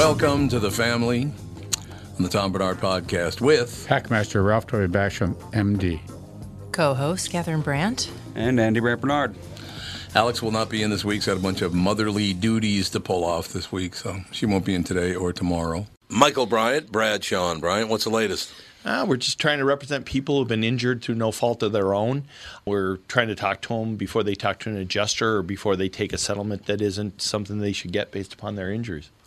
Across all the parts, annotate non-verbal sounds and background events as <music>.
Welcome to the family on the Tom Barnard podcast with Hackmaster Ralph Toy Basham, MD. co-host Catherine Brandt. And Andy Brant Barnard. Alex will not be in this week. She's had a bunch of motherly duties to pull off this week, so she won't be in today or tomorrow. Michael Bryant, Bradshaw and Bryant, what's the latest? Uh, we're just trying to represent people who've been injured through no fault of their own. We're trying to talk to them before they talk to an adjuster or before they take a settlement that isn't something they should get based upon their injuries.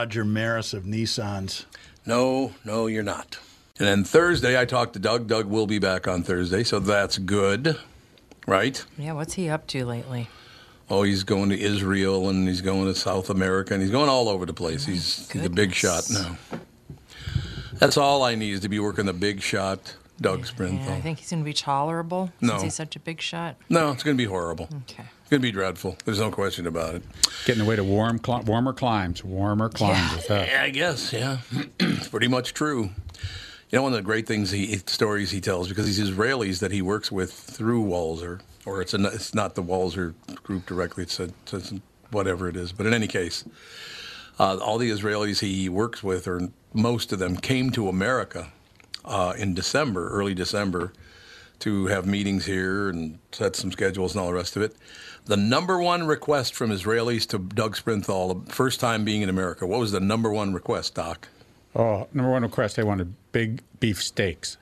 Roger Maris of Nissans. No, no, you're not. And then Thursday, I talked to Doug. Doug will be back on Thursday, so that's good, right? Yeah, what's he up to lately? Oh, he's going to Israel and he's going to South America and he's going all over the place. He's, he's a big shot now. That's all I need is to be working the big shot, Doug Sprinthal. Yeah, I think he's going to be tolerable No. since he's such a big shot. No, it's going to be horrible. Okay. It's going to be dreadful. There's no question about it. Getting away to warm, cli- warmer climes, warmer climes. with that. Yeah, I guess. Yeah, <clears throat> it's pretty much true. You know, one of the great things he stories he tells because these Israelis that he works with through Walzer, or it's a, it's not the Walzer group directly. It's, a, it's a, whatever it is. But in any case, uh, all the Israelis he works with, or most of them, came to America uh, in December, early December, to have meetings here and set some schedules and all the rest of it. The number one request from Israelis to Doug Sprinthal, the first time being in America, what was the number one request, Doc? Oh, number one request, they wanted big beef steaks.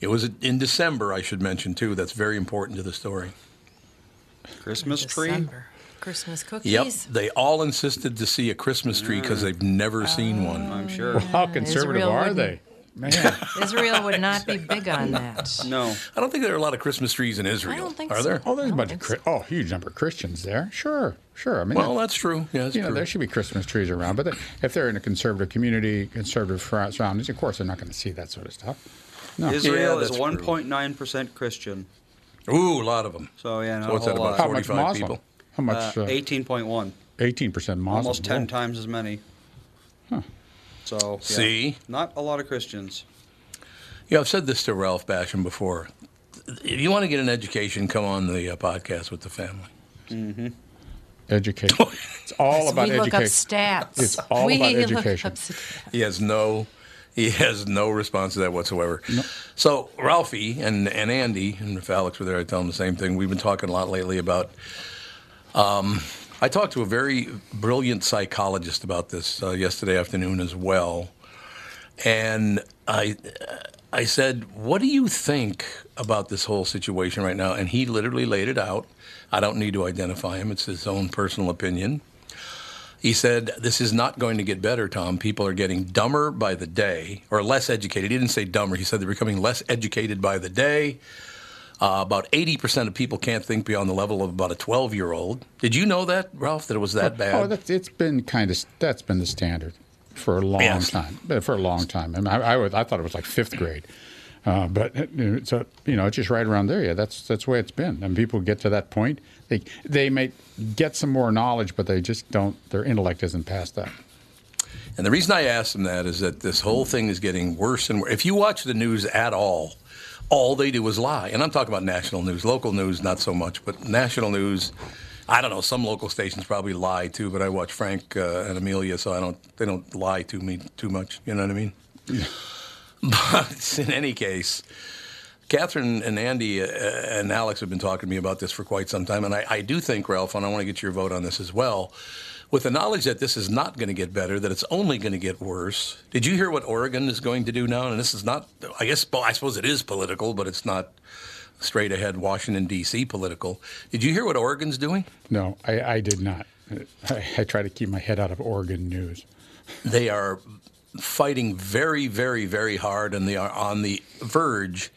It was in December, I should mention, too. That's very important to the story. Christmas tree. Christmas cookies. Yep. They all insisted to see a Christmas tree because they've never seen one. I'm sure. How conservative Israel are wouldn't- they? Man, <laughs> Israel would not be big on that. No. I don't think there are a lot of Christmas trees in Israel. I don't think are so. there? oh, there's a bunch of think Chri- oh, huge number of Christians there. Sure, sure. I mean, Well, that's true. Yeah, that's you know, true. there should be Christmas trees around, but they, if they're in a conservative community, conservative surroundings, of course they're not going to see that sort of stuff. No. Israel is 1.9% Christian. Ooh, a lot of them. So, yeah, not So what's a that about? lot. How much 45 Muslim? people? How much? Uh, Uh, 18.1. 18% Muslim. Almost 10 Whoa. times as many. So, yeah, See? Not a lot of Christians. Yeah, I've said this to Ralph Basham before. If you want to get an education, come on the uh, podcast with the family. Education. <laughs> It's all about education. we look up stats. It's all we about look education. up stats. He has no, he has no response to that whatsoever. So Ralphie and, and Andy and if Alex were there, I'd tell them the same thing. We've been talking a lot lately about. Um, I talked to a very brilliant psychologist about this uh, yesterday afternoon as well, and I. I said, "What do you think about this whole situation right now?" And he literally laid it out. I don't need to identify him; it's his own personal opinion. He said, This is not going to get better, Tom. People are getting dumber by the day, or less educated. He didn't say dumber. He said they're becoming less educated by the day. Uh, about 80% of people can't think beyond the level of about a 12 year old. Did you know that, Ralph, that it was that bad? Oh, that's, it's been kind of that's been the standard for a long Yes. time. For a long time. I, mean, I, I, would- I thought it was like fifth grade, uh, but uh, so you know, it's just right around there. Yeah, that's that's the way it's been. And people get to that point, they they may get some more knowledge, but they just don't. Their intellect isn't past that. And the reason I asked him that is that this whole thing is getting worse and worse. If you watch the news at all, all they do is lie. And I'm talking about national news, local news, not so much, but national news. I don't know. Some local stations probably lie too, but I watch Frank uh, and Amelia, so I don't. They don't lie to me too much. You know what I mean? <laughs> but in any case, Catherine and Andy uh, and Alex have been talking to me about this for quite some time, and I, I do think, Ralph, and I want to get your vote on this as well. With the knowledge that this is not going to get better, that it's only going to get worse. Did you hear what Oregon is going to do now? And this is not, I guess, I suppose it is political, but it's not straight ahead Washington D.C. political. Did you hear what Oregon's doing? No, I, I did not. I, I try to keep my head out of Oregon news. They are fighting very, very, very hard, and they are on the verge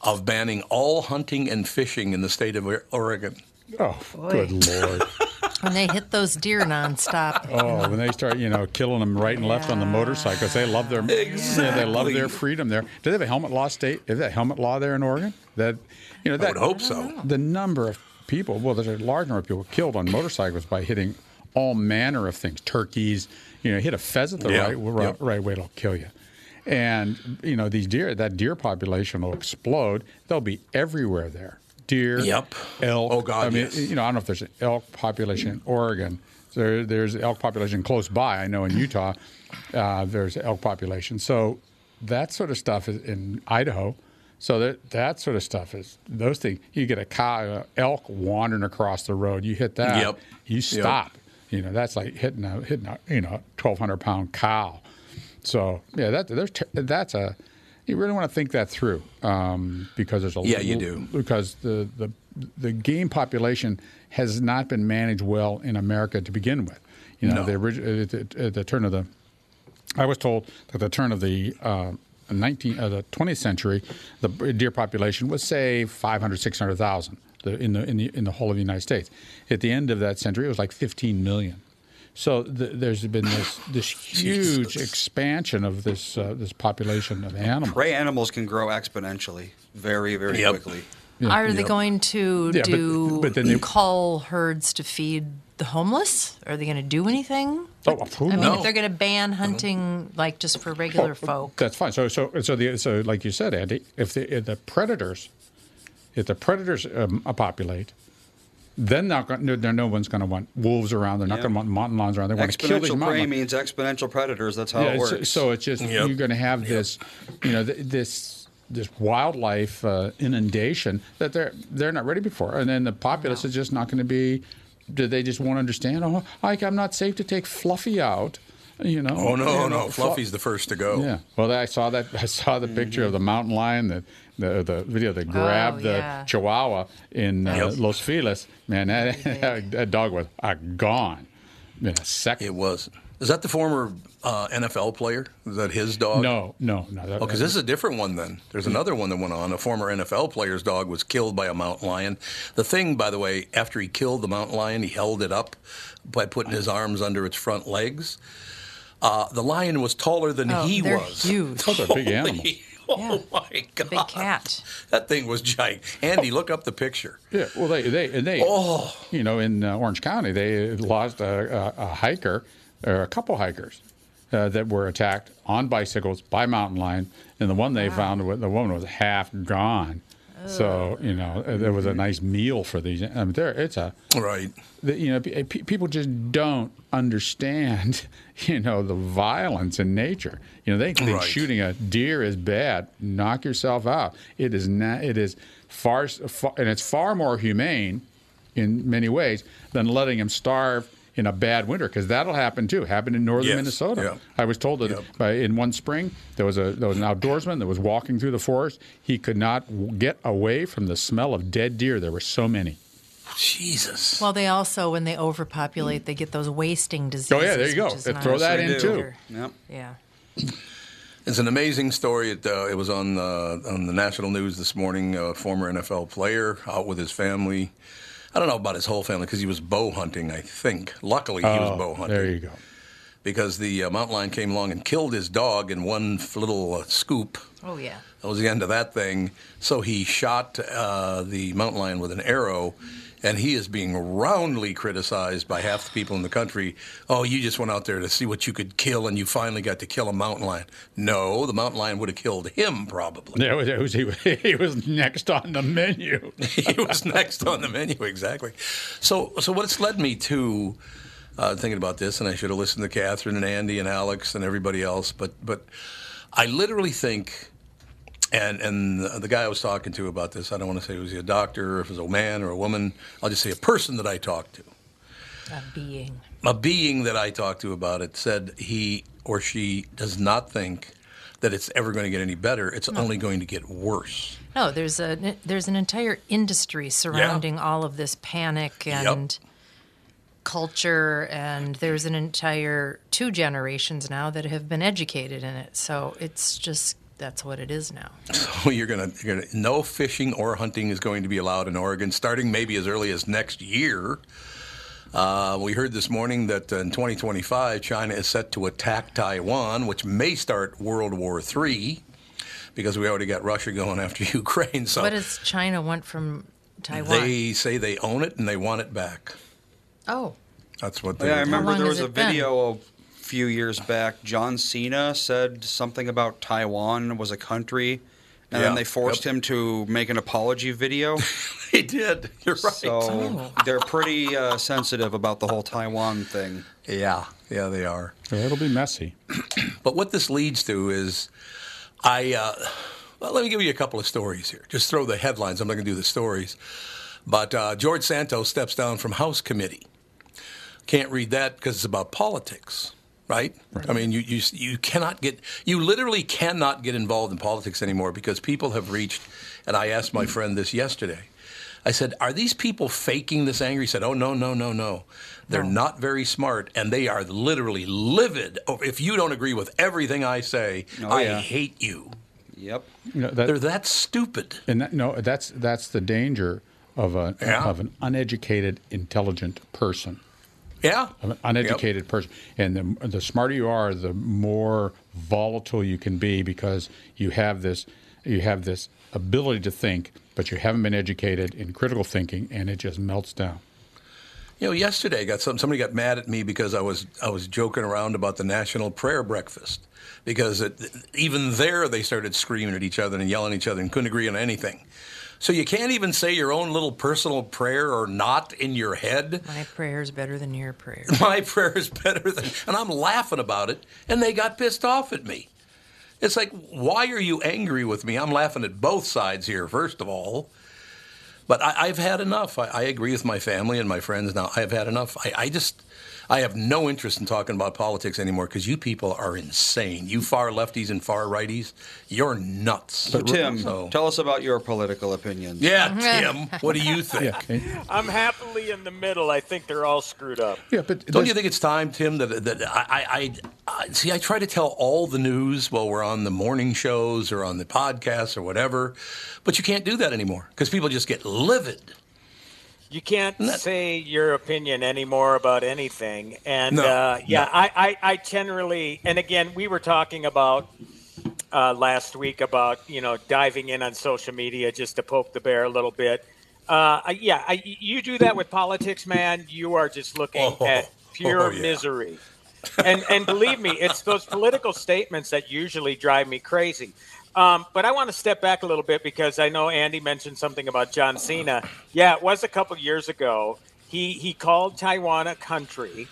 of banning all hunting and fishing in the state of Oregon. Oh, good lord! <laughs> When they hit those deer nonstop. Oh, when they start, you know, killing them right and left on the motorcycles, they love their yeah, they love their freedom there. Do they have a helmet law state? Is that helmet law there in Oregon? That you know, I would hope so. The number of people, well, there's a large number of people killed on motorcycles by hitting all manner of things, turkeys. You know, hit a pheasant the Yeah, right, right, yep. right way, it'll kill you. And you know, these deer, that deer population will explode. They'll be everywhere there. Deer, Yep. elk. Oh, God, I mean, yes. you know, I don't know if there's an elk population in Oregon. There, there's elk population close by. I know in Utah, uh, there's elk population. So that sort of stuff is in Idaho. So that that sort of stuff is those things. You get a cow, uh, elk wandering across the road. You hit that, Yep. you Yep. stop. You know, that's like hitting a hitting a you know twelve hundred pound cow. So yeah, that there's t- that's a you really want to think that through um, because there's a Yeah, you do. because the, the the game population has not been managed well in America to begin with. You know, No. the, orig- at the, at the turn of the, I was told that the turn of the uh, 19 uh, the 20th century, the deer population was say 500 600,000 in the in the in the whole of the United States. At the end of that century, it was like 15 million. So th- there's been this this <laughs> huge expansion of this uh, this population of animals. Prey animals can grow exponentially, very, very Yep. quickly. Are they Yep. going to Yeah, do but then they- cull herds to feed the homeless? Are they going to do anything? Oh, who I mean, No. if they're going to ban hunting, like just for regular folk, That's fine. So, so, so, the, so, like you said, Andy, if the, if the predators, if the predators um, populate, then not going, no, no one's going to want wolves around. They're not Yeah. going to want mountain lions around. They want to kill these prey lions. means exponential predators. That's how Yeah, it works. So it's just Yep. you're going to have this, you know, th- this this wildlife uh, inundation that they're they're not ready before, and then the populace is just not going to be. Do they just won't understand? Oh, like I'm not safe to take Fluffy out. You know. Oh no, You know, no, Fluffy's the first to go. yeah. Well, I saw that. I saw the picture of the mountain lion, the the, the video that grabbed the yeah. Chihuahua in uh, Yep. Los Feliz. Man, that, <laughs> that dog was uh, gone in a second. It was. Is that the former uh, NFL player? Is that his dog? No, no, no. That, Oh, because this is a different one then. There's Hmm. another one that went on. A former NFL player's dog was killed by a mountain lion. The thing, by the way, after he killed the mountain lion, he held it up by putting his arms under its front legs. Uh, the lion was taller than Oh, he they're was. huge. Those are big animals. <laughs> Oh Yeah. my God! Big cat. That thing was giant. Andy, look up the picture. Yeah, well, they they and they, Oh. you know, in uh, Orange County, they lost a, a, a hiker, or a couple hikers, uh, that were attacked on bicycles by mountain lion, and the one they found, wa- the woman was half gone. So oh. you know, there was a mm-hmm. nice meal for these. I mean, there it's a Right. you know, pe- people just don't understand, <laughs> you know, the violence in nature. You know, they think Right. shooting a deer is bad. Knock yourself out. It is not. It is far, far, and it's far more humane in many ways than letting him starve in a bad winter because that'll happen too. Happened in northern Yes, Minnesota. yeah. I was told that Yep. by, in one spring there was a there was an outdoorsman that was walking through the forest. He could not w- get away from the smell of dead deer. There were so many. Jesus. Well, they also, when they overpopulate, they get those wasting diseases. Oh, yeah, there you go. which Throw that They in, do. too. Yep. Yeah. It's an amazing story. It, uh, it was on uh, on the national news this morning. A former NFL player out with his family. I don't know about his whole family because he was bow hunting. I think. Luckily, he was bow hunting. Oh, There you go. Because the uh, mountain lion came along and killed his dog in one little uh, scoop. Oh, yeah. That was the end of that thing. So he shot uh, the mountain lion with an arrow, and he is being roundly criticized by half the people in the country. Oh, you just went out there to see what you could kill, and you finally got to kill a mountain lion. No, the mountain lion would have killed him probably. Yeah, it was, he, was- <laughs> he was next on the menu. <laughs> he was next on the menu exactly. So, so what's led me to uh, thinking about this, and I should have listened to Catherine and Andy and Alex and everybody else, but but I literally think, and and the, guy I was talking to about this, I don't want to say was he a doctor, or if it was a man or a woman. I'll just say a person that I talked to, A being. a being that I talked to about it, said he or she does not think that it's ever going to get any better. It's only going to get worse. No, there's a there's an entire industry surrounding all of this panic and culture, and there's an entire two generations now that have been educated in it. So it's just that's what it is now. So <laughs> you're gonna, you're gonna no fishing or hunting is going to be allowed in Oregon, starting maybe as early as next year. Uh, we heard this morning that in 2025, China is set to attack Taiwan, which may start World War III, because we already got Russia going after <laughs> Ukraine. So what does China want from Taiwan? they say they own it and they want it back. oh, That's what They Yeah. I remember there was a it been? video a few years back. John Cena said something about Taiwan was a country, and Yeah, then they forced yep. him to make an apology video. <laughs> They did. You're right. So Oh. they're pretty uh, sensitive about the whole Taiwan thing. yeah, yeah, they are. It'll be messy. <clears throat> But what this leads to is, I uh, well, let me give you a couple of stories here. Just throw the headlines. I'm not going to do the stories. But uh, George Santos steps down from House Committee. Can't read that because it's about politics, right? I mean, you, you you cannot get you literally cannot get involved in politics anymore because people have reached. And I asked my friend this yesterday. I said, "Are these people faking this anger?" He said, "Oh no, no, no, no. They're not very smart, and they are literally livid. Oh, If you don't agree with everything I say, Oh, I yeah. hate you. Yep. You know, that, They're that stupid." and that, no, that's that's the danger of a Yeah. of an uneducated, intelligent person. Yeah, an uneducated person, and the the smarter you are, the more volatile you can be because you have this you have this ability to think, but you haven't been educated in critical thinking, and it just melts down. You know, yesterday got some, somebody got mad at me because I was I was joking around about the National Prayer Breakfast because it, even there they started screaming at each other and yelling at each other and couldn't agree on anything. So you can't even say your own little personal prayer or not in your head. my prayer is better than your prayer. <laughs> My prayer is better than, and I'm laughing about it, and they got pissed off at me. It's like, why are you angry with me? I'm laughing at both sides here, first of all. But I, I've had enough. I, I agree with my family and my friends now. I've had enough. I, I just, I have no interest in talking about politics anymore because you people are insane. You far lefties and far righties, you're nuts. So, Tim, So- tell us about your political opinions. yeah, Tim, what do you <laughs> think? I'm happily in the middle. I think they're all screwed up. Yeah, but Don't you think it's time, Tim, that, that I, I, I, I see? I try to tell all the news while we're on the morning shows or on the podcasts or whatever, but you can't do that anymore because people just get livid. You can't say your opinion anymore about anything. And No, uh, yeah, no. I, I, I generally, and again, we were talking about uh, last week about, you know, diving in on social media just to poke the bear a little bit. Uh, yeah, I, you do that with politics, man. You are just looking Oh, at <laughs> pure oh, yeah. misery. and and believe me, it's those political statements that usually drive me crazy. Um, but I want to step back a little bit because I know Andy mentioned something about John Cena. Yeah, it was a couple years ago. He he called Taiwan a country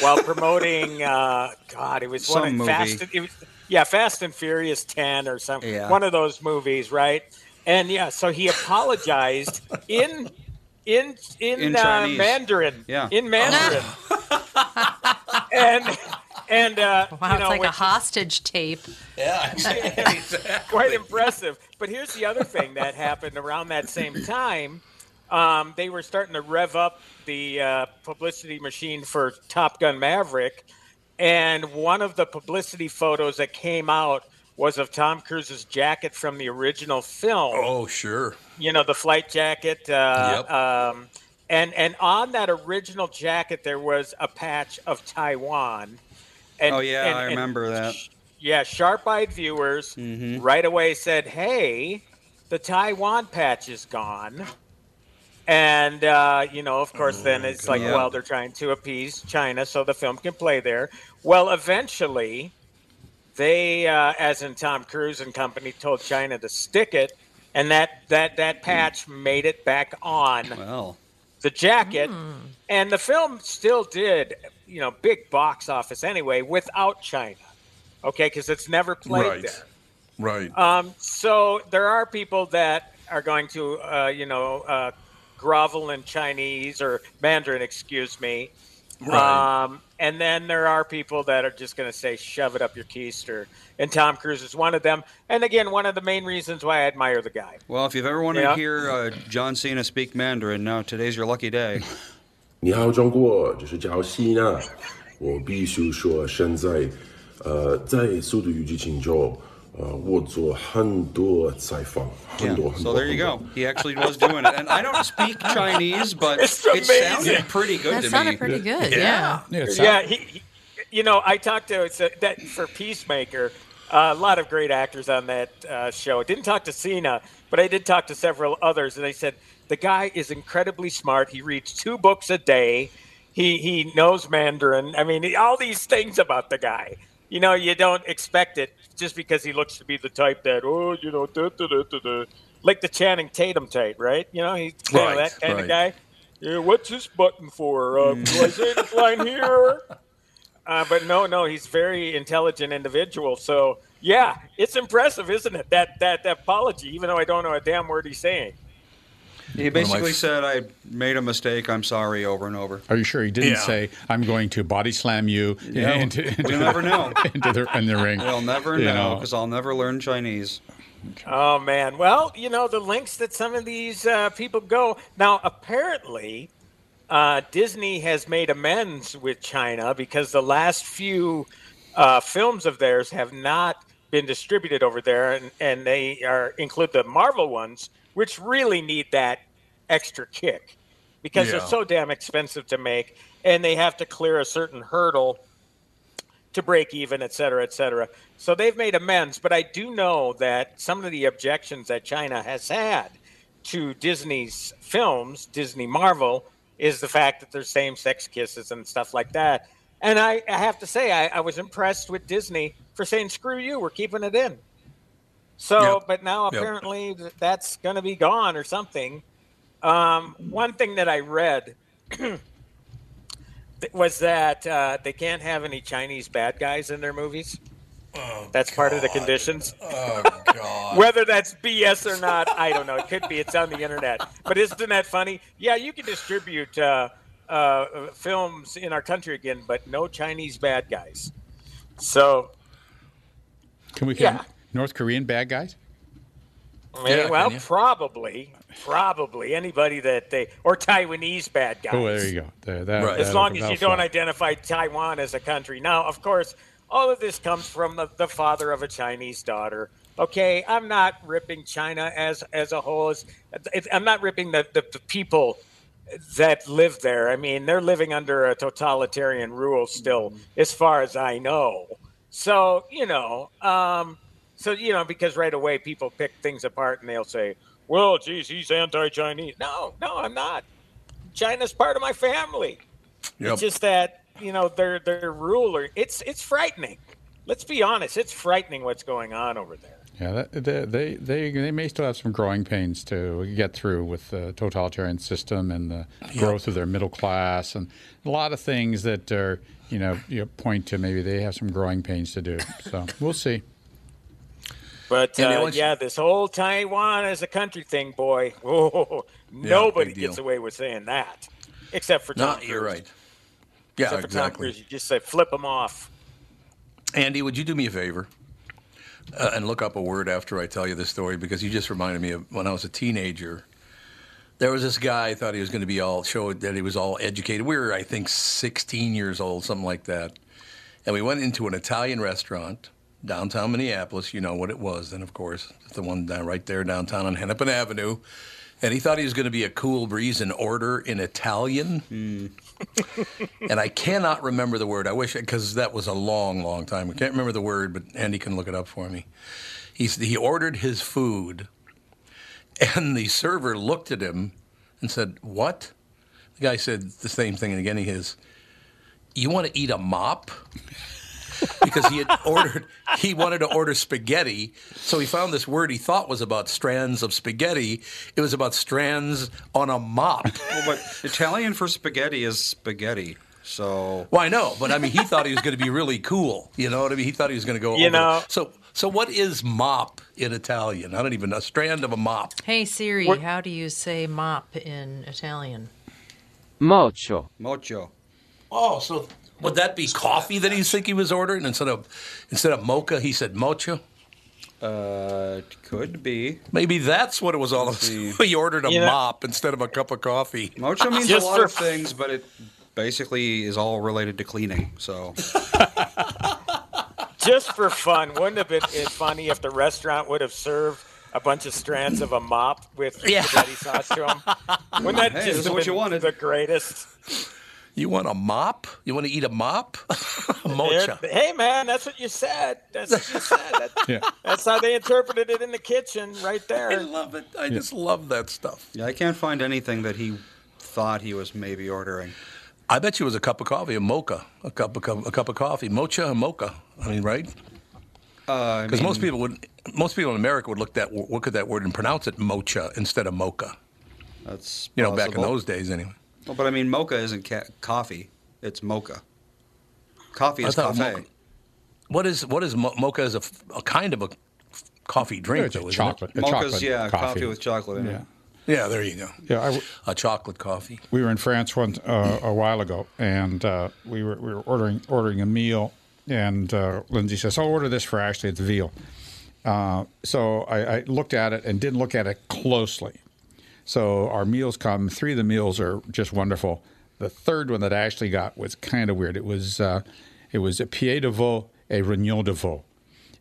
while promoting. <laughs> Uh, God, it was Some one of movie. Fast. and- It was, yeah, Fast and Furious Ten or something. Yeah. One of those movies, right? And yeah, so he apologized in in in, In uh, Mandarin. Yeah. in Mandarin. <laughs> and and uh, <laughs> Wow, you know, it's like a which is hostage tape. Yeah, exactly. <laughs> <laughs> quite impressive. But here's the other thing that happened around that same time. Um, they were starting to rev up the uh, publicity machine for Top Gun Maverick, and one of the publicity photos that came out was of Tom Cruise's jacket from the original film Oh, sure. you know the flight jacket uh, Yep. um, and and on that original jacket there was a patch of taiwan and, Oh, yeah, and- I and remember that. yeah sharp-eyed viewers Mm-hmm. right away said hey the taiwan patch is gone and uh, you know of course then it's like Oh, Yeah. well they're trying to appease china so the film can play there well eventually they, uh, as in Tom Cruise and company, told China to stick it, and that that that patch made it back on Well, the jacket, and the film still did, you know, big box office anyway without China. Okay, because it's never played Right. there. Right. Um, so there are people that are going to, uh, you know, uh, grovel in Chinese or Mandarin, excuse me. Right. Um, and then there are people that are just going to say, shove it up your keister. And Tom Cruise is one of them. And again, one of the main reasons why I admire the guy. well, if you've ever wanted Yeah. to hear uh, John Cena speak Mandarin, now today's your lucky day. <laughs> 你好，中国，这是叫希娜。我必须说，现在，呃，在《速度与激情》中， 呃，我做很多采访，很 Yeah. 多很 So 多。 there you go. He actually was doing it. And I don't speak Chinese, but It's <laughs> it sounded amazing. pretty good That to sounded me. pretty good. Yeah. Yeah, it's Yeah, he, he- you know, I talked to it's a, that for Peacemaker. Uh, a lot of great actors on that uh, show. Didn't talk to Cena, but I did talk to several others, and they said the guy is incredibly smart. He reads two books a day. He he knows Mandarin. I mean, all these things about the guy. You know, you don't expect it just because he looks to be the type that oh, you know, da, da, da, da, da. like the Channing Tatum type, right? You know, he's kind of Right, that kind of guy. Yeah, what's this button for? Uh, do I say this line here? <laughs> Uh, but no, no, he's a very intelligent individual. So yeah, it's impressive, isn't it? That that that apology, even though I don't know a damn word he's saying. He basically said, I made a mistake. I'm sorry over and over. Are you sure he didn't Yeah. say, "I'm going to body slam you Yeah, into, into we'll never know. <laughs> into the in the ring"? We'll never You know because I'll never learn Chinese. Oh man, well, you know the links that some of these uh, people go. Now, apparently, uh, Disney has made amends with China because the last few uh, films of theirs have not been distributed over there, and, and they are include the Marvel ones, which really need that extra kick because Yeah. they're so damn expensive to make, and they have to clear a certain hurdle to break even, et cetera, et cetera. So they've made amends, but I do know that some of the objections that China has had to Disney's films, Disney Marvel, is the fact that there's same sex kisses and stuff like that. And I, I have to say, I, I was impressed with Disney for saying, screw you, we're keeping it in. So, Yep. but now apparently th- that's going to be gone or something. Um, one thing that I read <clears throat> was that uh, they can't have any Chinese bad guys in their movies. that's part of the conditions. Oh God. <laughs> Whether that's BS or not, I don't know. It could be. It's on the internet. But isn't that funny? Yeah, you can distribute uh, uh, films in our country again, but no Chinese bad guys. So, Can we Yeah. North Korean bad guys? I mean, Yeah, well, probably, probably anybody that they or Taiwanese bad guys. Oh, there you go. There, that, Right. as long as that'll you don't fly. identify Taiwan as a country. Now, of course, all of this comes from the, the father of a Chinese daughter. Okay, I'm not ripping China as as a whole. It's, it's, I'm not ripping the, the, the people that live there. I mean, they're living under a totalitarian rule still, as far as I know. So you know, um, so you know, because right away people pick things apart and they'll say, "Well, geez, he's anti-Chinese." No, no, I'm not. China's part of my family. Yep. It's just that you know their their ruler. It's it's frightening. Let's be honest. It's frightening what's going on over there. Yeah, that, they, they they they may still have some growing pains to get through with the totalitarian system and the growth of their middle class and a lot of things that are you know you point to maybe they have some growing pains to do. So we'll see. But uh, yeah, this whole Taiwan as a country thing, boy. <laughs> Whoa, nobody big gets deal. away with saying that, except for Tom No, you're right. Yeah, Except for Tom exactly. Cruise, you just say flip them off. Andy, would you do me a favor uh, and look up a word after I tell you this story because you just reminded me of when I was a teenager. There was this guy thought he was going to be all showed that he was all educated. We were, I think, 16 years old, something like that, and we went into an Italian restaurant downtown Minneapolis. You know what it was, then of course, it's the one down right there downtown on Hennepin Avenue. And he thought he was going to be a cool breeze and order in Italian. Hmm. and I cannot remember the word. I wish because that was a long, long time. I can't remember the word, but Andy can look it up for me. He's, he ordered his food, and the server looked at him and said, "What?" The guy said the same thing, and again he is. You want to eat a mop? Because he had ordered, he wanted to order spaghetti. So he found this word he thought was about strands of spaghetti. It was about strands on a mop. Well, but Italian for spaghetti is spaghetti. So Well, I know, but I mean, he thought he was going to be really cool. You know what I mean? He thought he was going to go. You over the- know- So, so what is mop in Italian? I don't even know. A strand of a mop. Hey Siri, What- how do you say mop in Italian? Mocho. mocho. Oh, so would that be coffee that he think he was ordering instead of instead of mocha? He said mocha. Uh, it could be. Maybe that's what it was all about. <laughs> he ordered a You know- mop instead of a cup of coffee. Mocha means Just a lot for- of things, but it basically is all related to cleaning. So <laughs> Just for fun, wouldn't it have been it funny if the restaurant would have served a bunch of strands of a mop with Yeah. spaghetti sauce to them? Wouldn't that Hey, just is have what you been wanted. the greatest? You want a mop? You want to eat a mop? <laughs> mocha. Hey man, that's what you said. That's what you said. That- <laughs> Yeah. That's how they interpreted it in the kitchen, right there. I love it. I just love that stuff. yeah, I can't find anything that he thought he was maybe ordering. I bet you it was a cup of coffee, a mocha, a cup of a cup of coffee, mocha, a mocha. I mean, right? Uh, Because most people would, most people in America would look that look at that word and pronounce it mocha instead of mocha. That's You know, back in those days, anyway. Well, but I mean, mocha isn't ca- coffee; it's mocha. Coffee is thought cafe. mocha- What is what is mo- mocha? Is a, f- a kind of a f- coffee drink, It's a though, isn't chocolate. a Mocha's chocolate yeah, coffee. coffee with chocolate in Yeah. it. it? Yeah, there you go. Yeah, I w- A chocolate coffee. we were in France one uh, a while ago, and uh, we were we were ordering ordering a meal, and uh, Lindsay says, "I'll order this for Ashley. It's veal." Uh, so I, I looked at it and didn't look at it closely. So our meals come. Three of the meals are just wonderful. The third one that Ashley got was kind of weird. It was uh, it was a pied de veau a rognon de veau,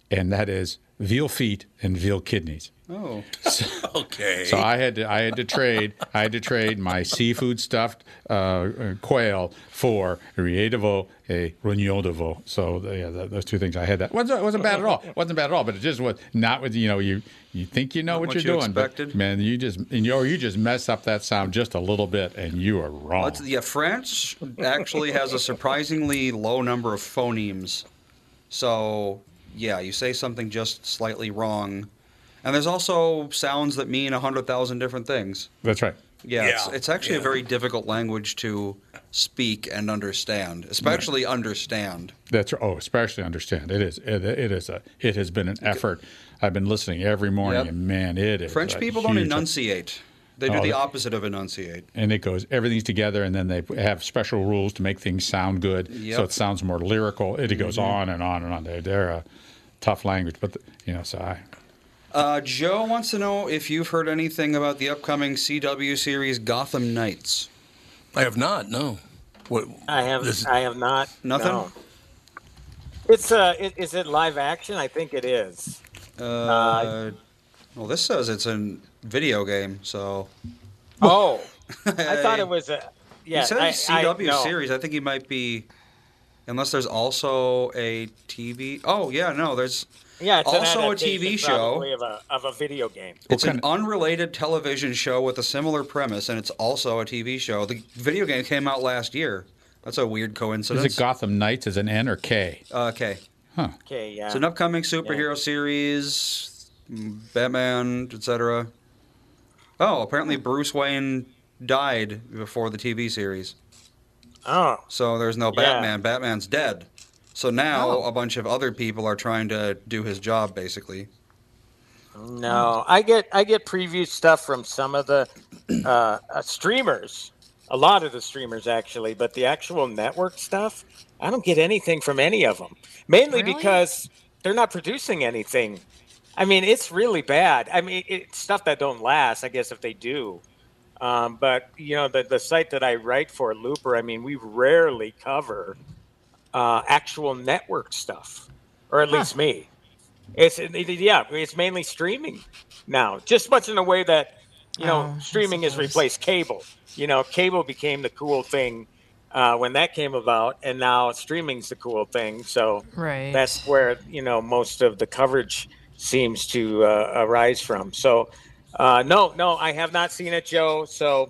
and that is veal feet and veal kidneys. Oh, <laughs> Okay. So I had to I had to trade I had to trade my seafood stuffed uh, uh, quail for riz de veau a de veau. So yeah, th- those two things I had that wasn't wasn't bad at all. wasn't bad at all. But it just was not with you know you you think you know Not what, you're you doing, expected. but man, you just and you, you just mess up that sound just a little bit and you are wrong. Let's, yeah. France actually has a surprisingly low number of phonemes. So yeah, you say something just slightly wrong, and there's also sounds that mean a hundred thousand different things. That's right. Yeah, It's, Yeah, it's actually a very difficult language to speak and understand, especially understand. That's oh, especially understand. It is. It, it is a. It has been an effort. I've been listening every morning, Yep. and man, it is. French a people don't enunciate. They do Oh, the opposite of enunciate. And it goes everything's together, and then they have special rules to make things sound good, so it sounds more lyrical. It goes Mhm. on and on and on. They're, they're a tough language, but the, you know, so I. Uh, Joe wants to know if you've heard anything about the upcoming CW series Gotham Knights. I have not. No. What? I have. This- I have not. Nothing? no. It's uh, it, is it live action? I think it is. Uh, well, this says it's a video game, so. Oh, <laughs> I thought it was a. Yeah, he said I- I- CW no. series. I think he might be, unless there's also a TV. Oh yeah, no, there's Yeah, it's an also a TV show. of a of a video game. It's an unrelated television show with a similar premise, and it's also a TV show. The video game came out last year. That's a weird coincidence. Is it Gotham Knights as an N or K? Uh, okay. Huh. Okay, yeah. It's an upcoming superhero series, Batman, etc. Oh, apparently Bruce Wayne died before the TV series. Oh. So there's no Yeah. Batman. Batman's dead. So now a bunch of other people are trying to do his job, basically. No, I get I get preview stuff from some of the uh, uh, streamers, a lot of the streamers actually, but the actual network stuff, I don't get anything from any of them. Mainly Really? because they're not producing anything. I mean, it's really bad. I mean, it's stuff that don't last. I guess if they do, um, but you know, the the site that I write for, Looper. I mean, we rarely cover uh, actual network stuff, or at least me. It's it- it- yeah, it's mainly streaming now. Just much in the way that you know, Oh, streaming has replaced cable. You know, cable became the cool thing uh, when that came about, and now streaming's the cool thing. So Right. that's where you know most of the coverage seems to uh, arise from. So uh, no, no, I have not seen it, Joe. So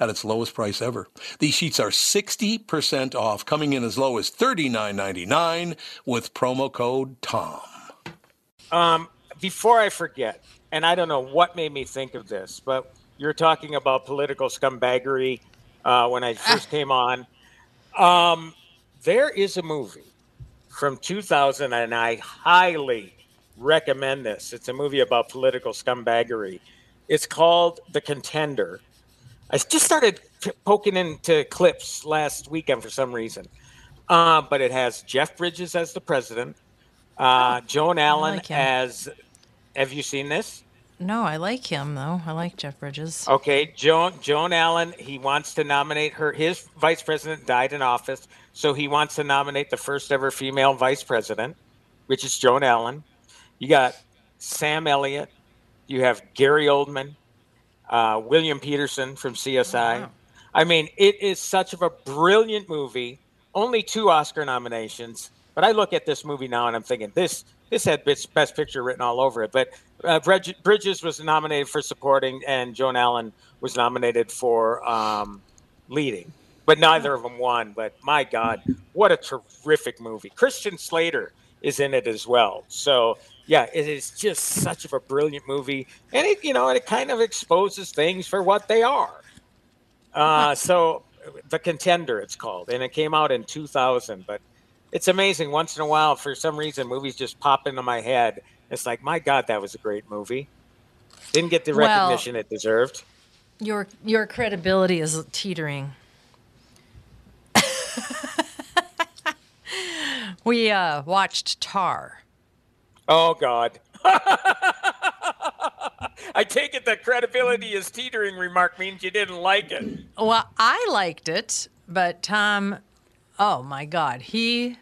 at its lowest price ever. These sheets are 60% off, coming in as low as $39.99 with promo code TOM. Um, before I forget, and I don't know what made me think of this, but you're talking about political scumbaggery uh, when I first <laughs> came on. Um, there is a movie from 2000, and I highly recommend this. It's a movie about political scumbaggery. It's called The Contender. I just started poking into clips last weekend for some reason, uh, but it has Jeff Bridges as the president. Uh, Joan Allen like as. Have you seen this? No, I like him though. I like Jeff Bridges. Okay, Joan Joan Allen. He wants to nominate her. His vice president died in office, so he wants to nominate the first ever female vice president, which is Joan Allen. You got Sam Elliott. You have Gary Oldman, uh, William Petersen from CSI. I mean, it is such of a brilliant movie. Only two Oscar nominations, but I look at this movie now and I'm thinking this this had best, best picture written all over it. But uh, Bridge- Bridges was nominated for supporting, and Joan Allen was nominated for um, leading. But neither of them won. But my God, what a terrific movie! Christian Slater is in it as well. So yeah, it is just such of a brilliant movie, and it you know it kind of exposes things for what they are. Uh, <laughs> so, the contender, it's called, and it came out in 2000. But it's amazing. Once in a while, for some reason, movies just pop into my head. It's like, my God, that was a great movie. Didn't get the Well- recognition it deserved. Your your credibility is teetering. <laughs> we uh, watched Tar. Oh God. <laughs> I take it that credibility is teetering remark means you didn't like it. Well, I liked it, but Tom, oh my God, he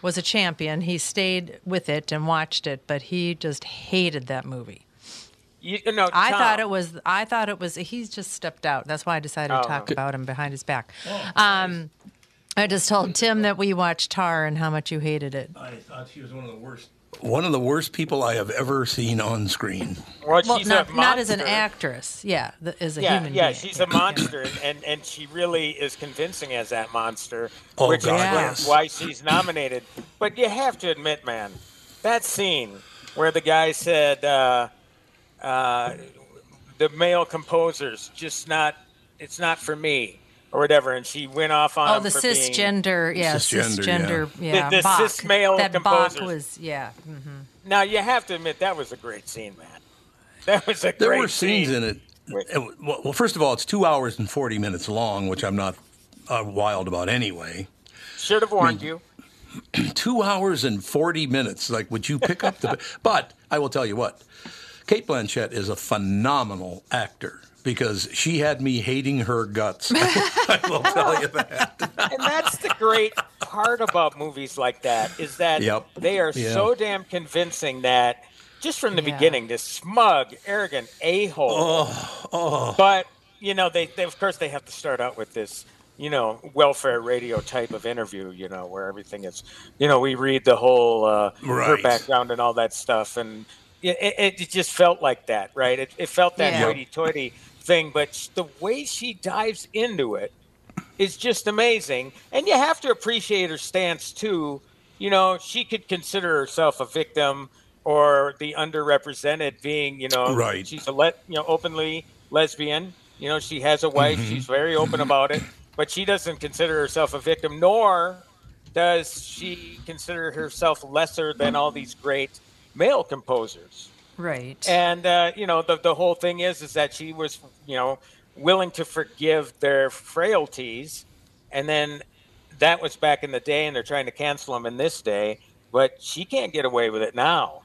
was a champion. He stayed with it and watched it, but he just hated that movie. You, no, I thought it was. I thought it was. He's just stepped out. That's why I decided Oh. to talk about him behind his back. Um, I just told Tim that we watched Tar and how much you hated it. I thought she was one of the worst. One of the worst people I have ever seen on screen. Well, Well, she's not, a not as an actress. Yeah, the, as a yeah, human yeah, being. she's a monster, and, and and she really is convincing as that monster, Oh, which God, is yes. why she's nominated. But you have to admit, man, that scene where the guy said uh, uh, the male composers just not, it's not for me or whatever, and she went off on Oh, him the for being- cisgender, yeah, Cisgender, cisgender, The- yeah, the Bach. cis male that Bach was, yeah. Mm-hmm. Now you have to admit that was a great scene, man. That was a great one. There were scenes scene. in it. it- Well, well, first of all, it's two hours and 40 minutes long, which I'm not uh, wild about anyway. Should have warned you. <clears throat> two hours and 40 minutes. Like, would you pick up the. <laughs> But I will tell you what, Cate Blanchett is a phenomenal actor because she had me hating her guts. <laughs> I will tell you that. and that's the great part about movies like that is that Yep. they are Yeah. so damn convincing that just from the Yeah. beginning, this smug, arrogant a hole. Oh, oh. But you know, they, they of course they have to start out with this, you know, welfare radio type of interview, you know, where everything is, you know, we read the whole uh, her background and all that stuff, and it, it, it just felt like that, right? It, it felt that Yeah. hoity-toity thing, but the way she dives into it is just amazing, and you have to appreciate her stance too. You know, she could consider herself a victim or the underrepresented being, you know, Right. she's a let, you know, openly lesbian. You know, she has a wife. Mm-hmm. She's very open about it, but she doesn't consider herself a victim, nor does she consider herself lesser than all these great male composers. Right. And uh, you know, the the whole thing is is that she was, you know, willing to forgive their frailties, and then that was back in the day, and they're trying to cancel them in this day. But she can't get away with it now.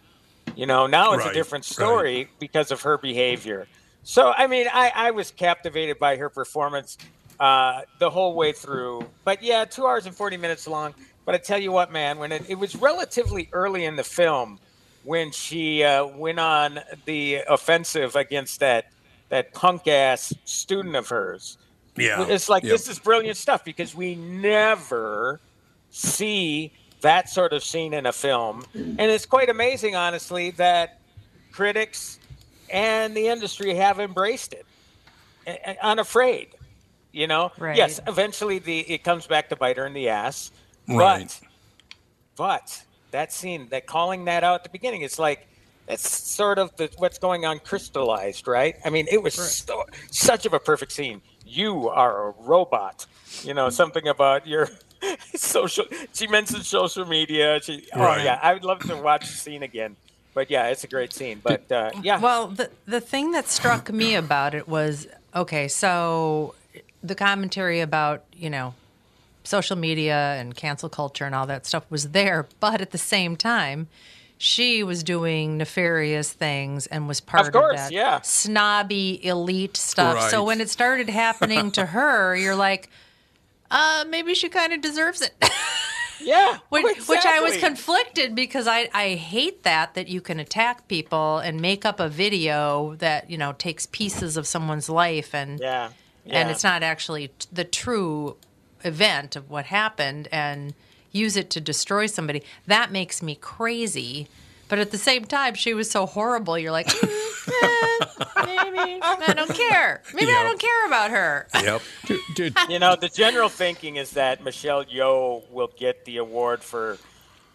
You know, now it's Right, a different story because of her behavior. So, I mean, I, I was captivated by her performance uh, the whole way through. But yeah, two hours and 40 minutes long. But I tell you what, man, when it, it was relatively early in the film when she uh, went on the offensive against that, that punk ass student of hers. Yeah. It's like Yep. this is brilliant stuff because we never see that sort of scene in a film, and it's quite amazing, honestly, that critics and the industry have embraced it, a- a- unafraid. You know, Right. yes, eventually the it comes back to bite her in the ass, Right. but but that scene, that calling that out at the beginning, it's like that's sort of the, what's going on crystallized, right? I mean, it was so, such of a perfect scene. You are a robot. You know, something about your <laughs> social. She mentioned social media. She, oh yeah, I would love to watch the scene again. But yeah, it's a great scene. But uh, yeah, Well, the the thing that struck me about it was okay. So the commentary about you know social media and cancel culture and all that stuff was there, but at the same time, she was doing nefarious things and was part of, course, that yeah. snobby elite stuff. So when it started happening to <laughs> her, you're like, uh, maybe she kind of deserves it. <laughs> yeah, Which, which I was conflicted because I, I hate that that you can attack people and make up a video that you know takes pieces of someone's life and Yeah, and it's not actually the true event of what happened and use it to destroy somebody. That makes me crazy. But at the same time, she was so horrible. You're like, "Mm, eh, maybe I don't care. Maybe I don't care about her. Yep. <laughs> Dude, dude, you know, the general thinking is that Michelle Yeoh will get the award for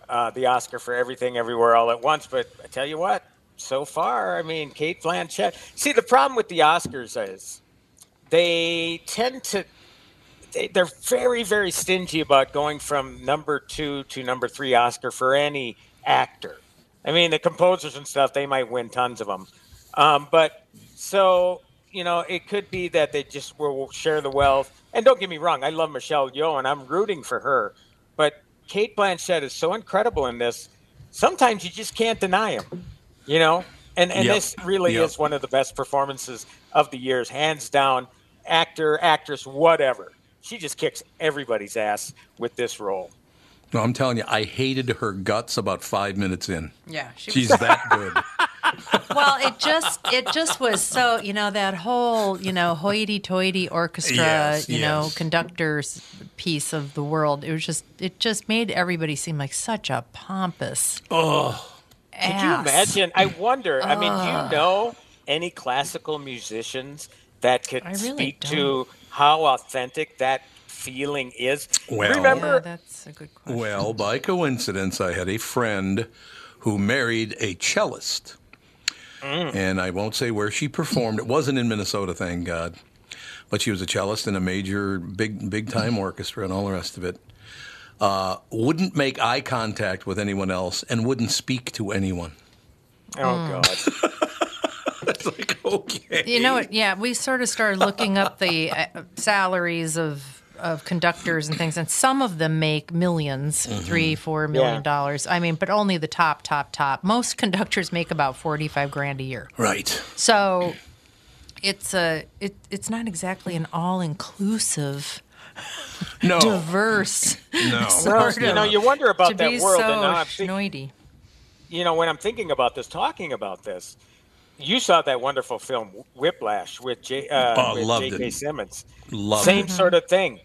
uh, the Oscar for Everything Everywhere All at Once. But I tell you what, so far, I mean, Cate Blanchett. See, the problem with the Oscars is they tend to. They, they're very, very stingy about going from number two to number three Oscar for any actor. I mean, the composers and stuff, they might win tons of them. Um, but so, you know, it could be that they just will share the wealth. And don't get me wrong, I love Michelle Yeoh and I'm rooting for her. But Cate Blanchett is so incredible in this. Sometimes you just can't deny him, you know? And, and Yep. this really Yep. is one of the best performances of the years, hands down. Actor, actress, whatever. She just kicks everybody's ass with this role. No, I'm telling you, I hated her guts about five minutes in. Yeah, she she's was- that good. <laughs> well, it just it just was so you know that whole you know hoity-toity orchestra Yes, you know conductors piece of the world. It was just it just made everybody seem like such a pompous. Oh, Could you imagine? I wonder. I mean, do you know any classical musicians that could I really speak to how authentic that feeling is? Well- remember? Yeah, that's a good question. Well, by coincidence, I had a friend who married a cellist. Mm. And I won't say where she performed. It wasn't in Minnesota, thank God. But she was a cellist in a major, big, big time orchestra and all the rest of it. Uh, wouldn't make eye contact with anyone else and wouldn't speak to anyone. Oh Mm. God! <laughs> it's like okay. You know what? Yeah, we sort of started looking up the <laughs> uh, salaries of of conductors and things, and some of them make 1000000s Mm-hmm. three, four million Yeah. dollars. I mean, but only the top, top, top. Most conductors make about forty five grand a year. Right. So it's a it, it's not exactly an all inclusive, <laughs> No. diverse. No. <laughs> sort you of- know, you wonder about to that be world, so and now I'm think- you know, when I'm thinking about this, talking about this, you saw that wonderful film Whiplash with J. Uh, Oh, with J.K. it. Simmons. Loved Same it. sort of thing.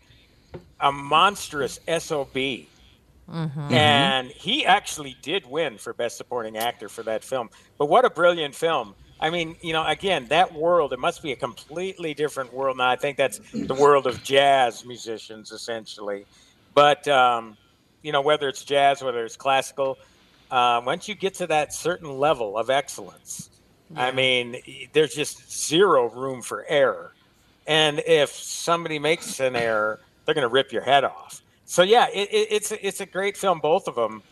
A monstrous sob. Mm-hmm. And he actually did win for Best Supporting Actor for that film. But what a brilliant film. I mean, you know, again, that world, it must be a completely different world now. I think that's the world of jazz musicians, essentially. But, um, you know, whether it's jazz, whether it's classical, uh, once you get to that certain level of excellence, I mean, there's just zero room for error. And if somebody makes an error, they're going to rip your head off. So yeah, it, it, it's it's a great film, both of them.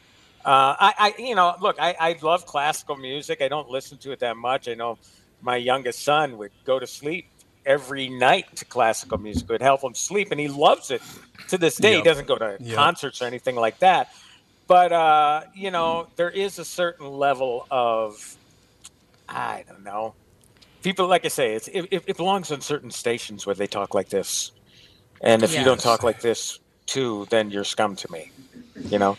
Uh, I, I you know look, I, I love classical music. I don't listen to it that much. I know my youngest son would go to sleep every night to classical music. It would help him sleep, and he loves it to this day. He doesn't go to Yep. concerts or anything like that. But uh, you know, there is a certain level of I don't know. People, like I say, it's, it, it belongs on certain stations where they talk like this. And if you don't talk like this too, then you're scum to me. You know?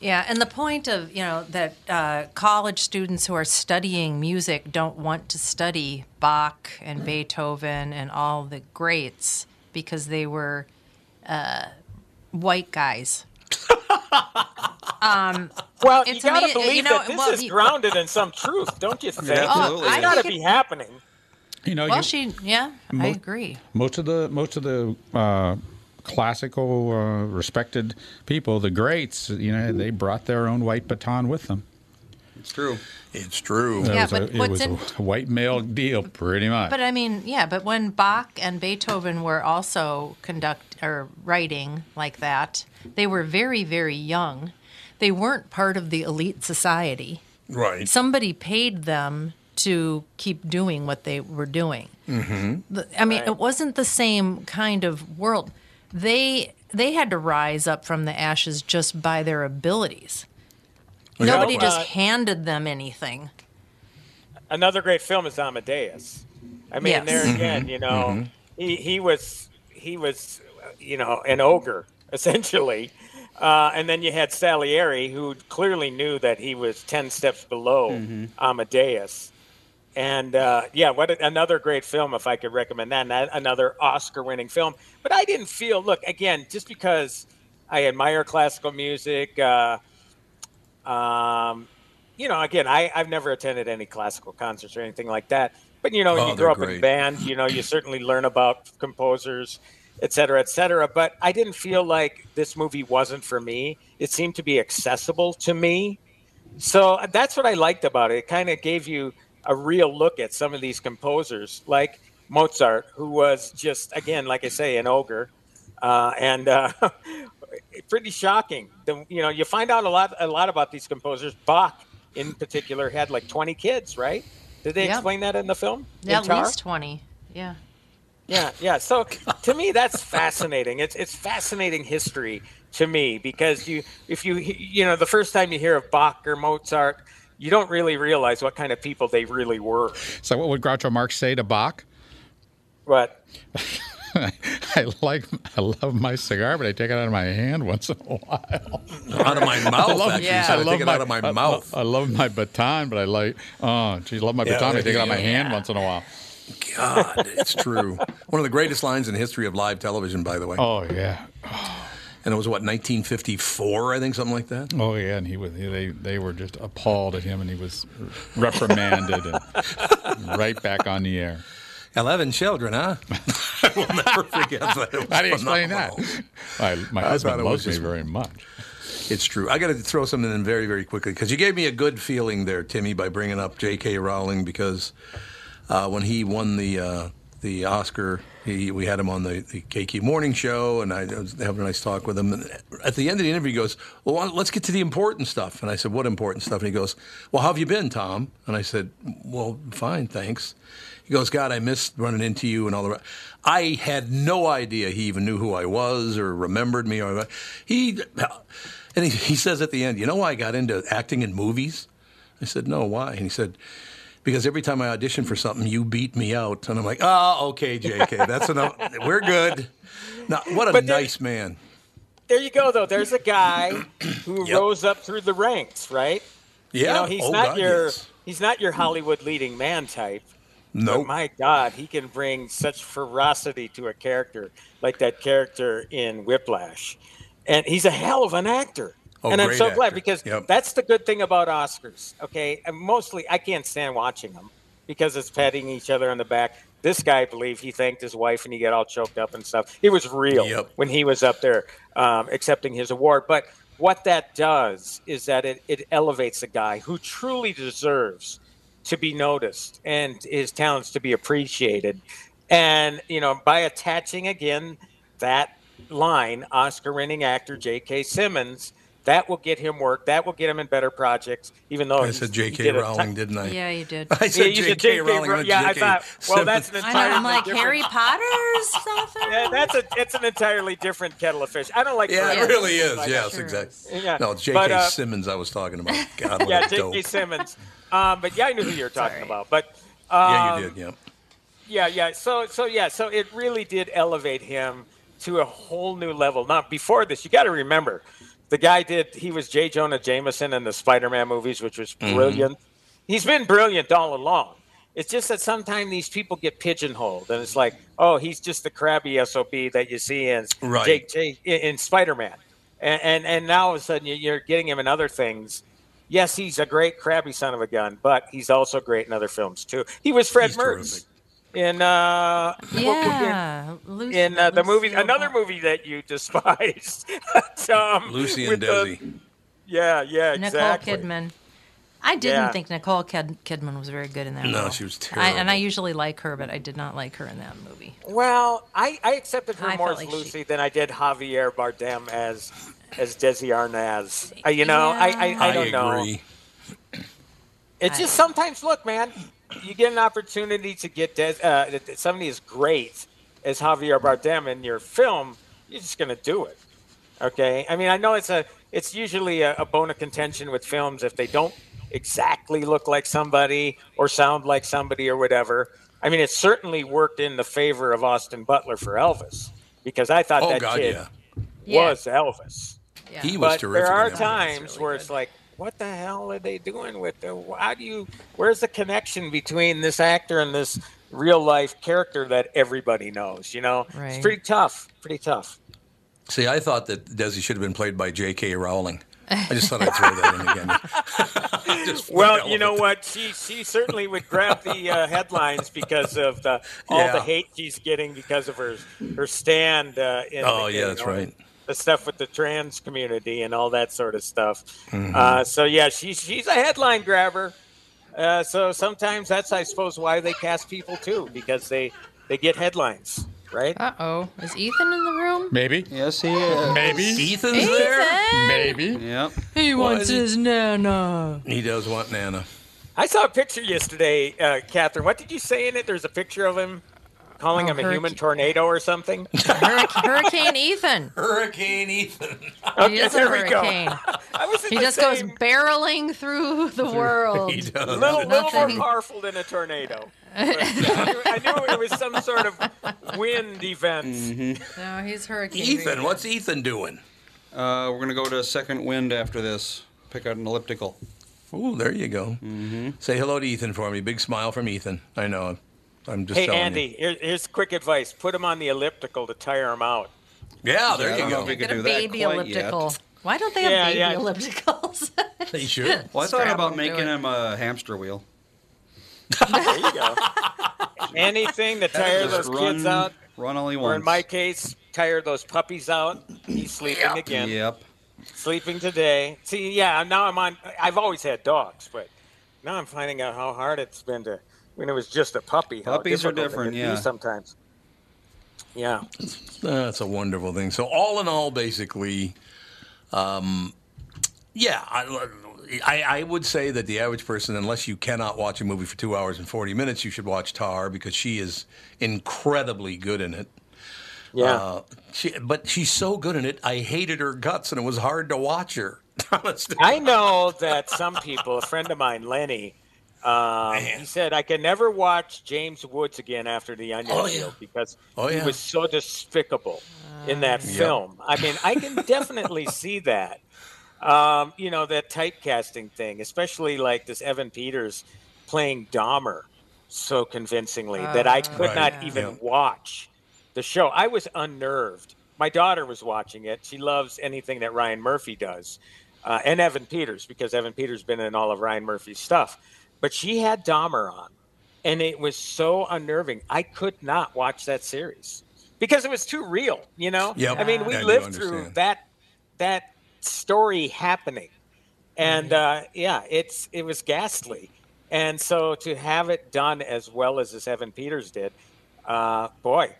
Yeah, and the point of you know that uh, college students who are studying music don't want to study Bach and Beethoven and all the greats because they were uh, white guys. <laughs> um, Well, you got to ama- believe you know, that this well, is you- grounded in some truth, don't you think? Yeah, absolutely. Oh, It's got to be happening. You know, well, you, she yeah, I agree. most of the most of the uh, classical uh, respected people, the greats, you know, they brought their own white baton with them. It's true. It's true. It Yeah, was, but a, it was in- a white male deal, pretty much. But I mean, yeah, but when Bach and Beethoven were also conduct or writing like that, they were very, very young. They weren't part of the elite society. Right. Somebody paid them to keep doing what they were doing. Mm-hmm. I mean, it wasn't the same kind of world. They they had to rise up from the ashes just by their abilities. Well, yeah, Nobody uh, just handed them anything. Another great film is Amadeus. I mean, Yes. there Mm-hmm. again, you know, he, he was he was, you know, an ogre <laughs> essentially. Uh, and then you had Salieri, who clearly knew that he was ten steps below Amadeus. And uh, yeah, what a, another great film if I could recommend that. And that- Another Oscar-winning film. But I didn't feel. Look again, just because I admire classical music. Uh, um, you know, again, I, I've never attended any classical concerts or anything like that. But you know, Oh, you grow up in great. band. You know, you certainly learn about composers. Et cetera, et cetera. But I didn't feel like this movie wasn't for me. It seemed to be accessible to me. So that's what I liked about it. It kind of gave you a real look at some of these composers, like Mozart, who was just, again, like I say, an ogre. Uh, and uh, <laughs> pretty shocking. The, you know, you find out a lot, a lot about these composers. Bach, in particular, had like 20 kids, right? Did they Yep. explain that in the film? Yeah, In at least 20. Yeah. Yeah, yeah. So to me, that's fascinating. It's it's fascinating history to me because you, if you, you know, the first time you hear of Bach or Mozart, you don't really realize what kind of people they really were. So what would Groucho Marx say to Bach? What? <laughs> I like, I love my cigar, but I take it out of my hand once in a while. Out of my mouth, I love, actually. He said, "I take it out of my I- mouth." I love my baton, but I like, oh, geez, love my Yeah, baton. I there take it out of my go. hand once in a while. God, it's true. One of the greatest lines in the history of live television, by the way. Oh yeah. And it was what 1954, I think, something like that. Oh yeah, and he was. They they were just appalled at him, and he was reprimanded and right back on the air. Eleven children, huh? <laughs> I will never forget that. How do you explain that? I, my husband loves me just- very much. It's true. I got to throw something in very, very quickly because you gave me a good feeling there, Timmy, by bringing up J.K. Rowling because uh, when he won the uh, the Oscar, he, we had him on the, the KQ Morning Show, and I was having a nice talk with him. And at the end of the interview, he goes, "Well, let's get to the important stuff." And I said, "What important stuff?" And he goes, "Well, how have you been, Tom?" And I said, "Well, fine, thanks." He goes, God, I missed running into you and all the rest. I had no idea he even knew who I was or remembered me. Or he, and he, he says at the end, you know why I got into acting in movies? I said, no, why? And he said, because every time I audition for something, you beat me out. And I'm like, oh, okay, JK, that's enough. <laughs> We're good. Now, what a there- nice man. there you go, though. There's a guy <clears throat> who rose up through the ranks, right? Yeah. You know, he's Oh, not God, your yes. he's not your Hollywood leading man type. Nope. My God, he can bring such ferocity to a character like that character in Whiplash, and he's a hell of an actor. Oh, and I'm so glad because Yep. that's the good thing about Oscars. Okay, and mostly I can't stand watching them because it's patting each other on the back. This guy, I believe, he thanked his wife and he got all choked up and stuff. It was real Yep. when he was up there um, accepting his award. But what that does is that it, it elevates a guy who truly deserves to be noticed and his talents to be appreciated. And, you know, by attaching again that line, Oscar winning actor J.K. Simmons, that will get him work. That will get him in better projects, even though I said J.K. did Rowling, ton- didn't I? Yeah, you did. <laughs> I said Yeah, you said J.K. J.K. Rowling. Row- not yeah, I thought, well, that's an Simmons. <laughs> I know, I'm like different- Harry <laughs> Potter's author. Yeah, that's a it's an entirely different kettle of fish. I don't like. Yeah, it really is. Like, yes, sure. exactly. Yeah, No, it's J.K. but, uh, Simmons I was talking about. God, what yeah, J.K. dope. Simmons. Um, but yeah, I knew who you were talking Sorry. about. But um, Yeah, you did. Yeah. Yeah, yeah. So, so yeah. So it really did elevate him to a whole new level. Now, before this, you got to remember, the guy did. He was J. Jonah Jameson in the Spider-Man movies, which was Mm-hmm. brilliant. He's been brilliant all along. It's just that sometimes these people get pigeonholed, and it's like, oh, he's just the crabby sob that you see in Right. Jake, Jake in, Spider-Man, and, and and now all of a sudden you- you're getting him in other things. Yes, he's a great crabby son of a gun, but he's also great in other films too. He was Fred He's Mertz terrific. In uh in- Yeah, Lucy, in uh, the movie Lucille another movie that you despised <laughs> Tom, Lucy and with the- Desi. yeah yeah Nicole Kidman. I didn't Yeah. think Nicole Kid- Kidman was very good in that. No, role. she was I, and I usually like her, but I did not like her in that movie. well I, I accepted her I more as like she- Lucy than I did Javier Bardem as as Desi Arnaz uh, you know I, I, I I don't know agree. It's just sometimes, look, man, you get an opportunity to get Des, uh, that- that somebody as great as Javier Bardem in your film, you're just going to do it. Okay. I mean, I know it's a it's usually a, a bone of contention with films if they don't exactly look like somebody or sound like somebody or whatever. I mean, it certainly worked in the favor of Austin Butler for Elvis because I thought Oh that God, kid yeah. Yeah. was Elvis Yeah. He was but terrific. there are in that movie. times where it's like, what the hell are they doing with the? How do you? Where's the connection between this actor and this real life character that everybody knows? You know, Right. it's pretty tough. Pretty tough. See, I thought that Desi should have been played by J.K. Rowling. I just thought I'd throw that in again. <laughs> Well, you know what? She she certainly would grab the uh, headlines because of the all Yeah. the hate she's getting because of her her stand. Uh, in Oh, the, yeah, that's know, right. The stuff with the trans community and all that sort of stuff. Mhm. Uh, so yeah, she's she's a headline grabber. Uh, so sometimes that's I suppose why they cast people too because they they get headlines, right? Uh oh, is Ethan in the room? Maybe. Yes, he is. Maybe. Ethan's Ethan! Maybe. Yep. He Well, wants is he- his nana. He does want Nana. I saw a picture yesterday, uh, Catherine. What did you say in it? There's a picture of him calling Oh, him a human tornado or something. <laughs> Hurric- Hurricane Ethan. Hurricane Ethan. He is a there we go. hurricane. <laughs> I was in He the just same, goes barreling through the world. <laughs> He does. little, little more powerful than a tornado. But, uh, I, knew, I knew it was some sort of wind event. Mm-hmm. No, he's hurricane. Ethan, what's Ethan doing? Uh, we're gonna go to second wind after this. Pick out an elliptical. Ooh, there you go. Mm-hmm. Say hello to Ethan for me. Big smile from Ethan. I know. I'm just Hey, telling Andy, here, here's quick advice. Put him on the elliptical to tire him out. Yeah, there I you go. we could Get a do that baby quite yet. elliptical. Why don't they have Yeah, baby yeah. ellipticals? <laughs> They should. Well, I thought Strap about making it. him a hamster wheel. <laughs> There you go. Anything to <laughs> tire those run, kids out, Run all he or in my case, tire those puppies out. He's sleeping again. Yep. Sleeping today. See, yeah, now I'm on. I've always had dogs, but now I'm finding out how hard it's been to when it was just a puppy. Puppies are different, yeah. Sometimes. Yeah. That's a wonderful thing. So all in all, basically, um, yeah, I, I, I would say that the average person, unless you cannot watch a movie for two hours and forty minutes, you should watch Tar because she is incredibly good in it. Yeah. Uh, she, but she's so good in it. I hated her guts, and it was hard to watch her. <laughs> I know that some people, a friend of mine, Lenny, um, he said I can never watch James Woods again after the Onion Oh, yeah. Because Oh, he yeah. was so despicable in that Yep. film. I mean, I can definitely <laughs> see that. Um, you know that typecasting thing, especially like this Evan Peters playing Dahmer so convincingly that I could Right, not yeah. even Yeah. watch the show. I was unnerved. My daughter was watching it. She loves anything that Ryan Murphy does, uh, and Evan Peters because Evan Peters has been in all of Ryan Murphy's stuff. But she had Dahmer on, and it was so unnerving. I could not watch that series because it was too real. You know, Yep. I mean, we lived through that that story happening, and uh, yeah, it's it was ghastly. And so to have it done as well as this Evan Peters did, uh, boy,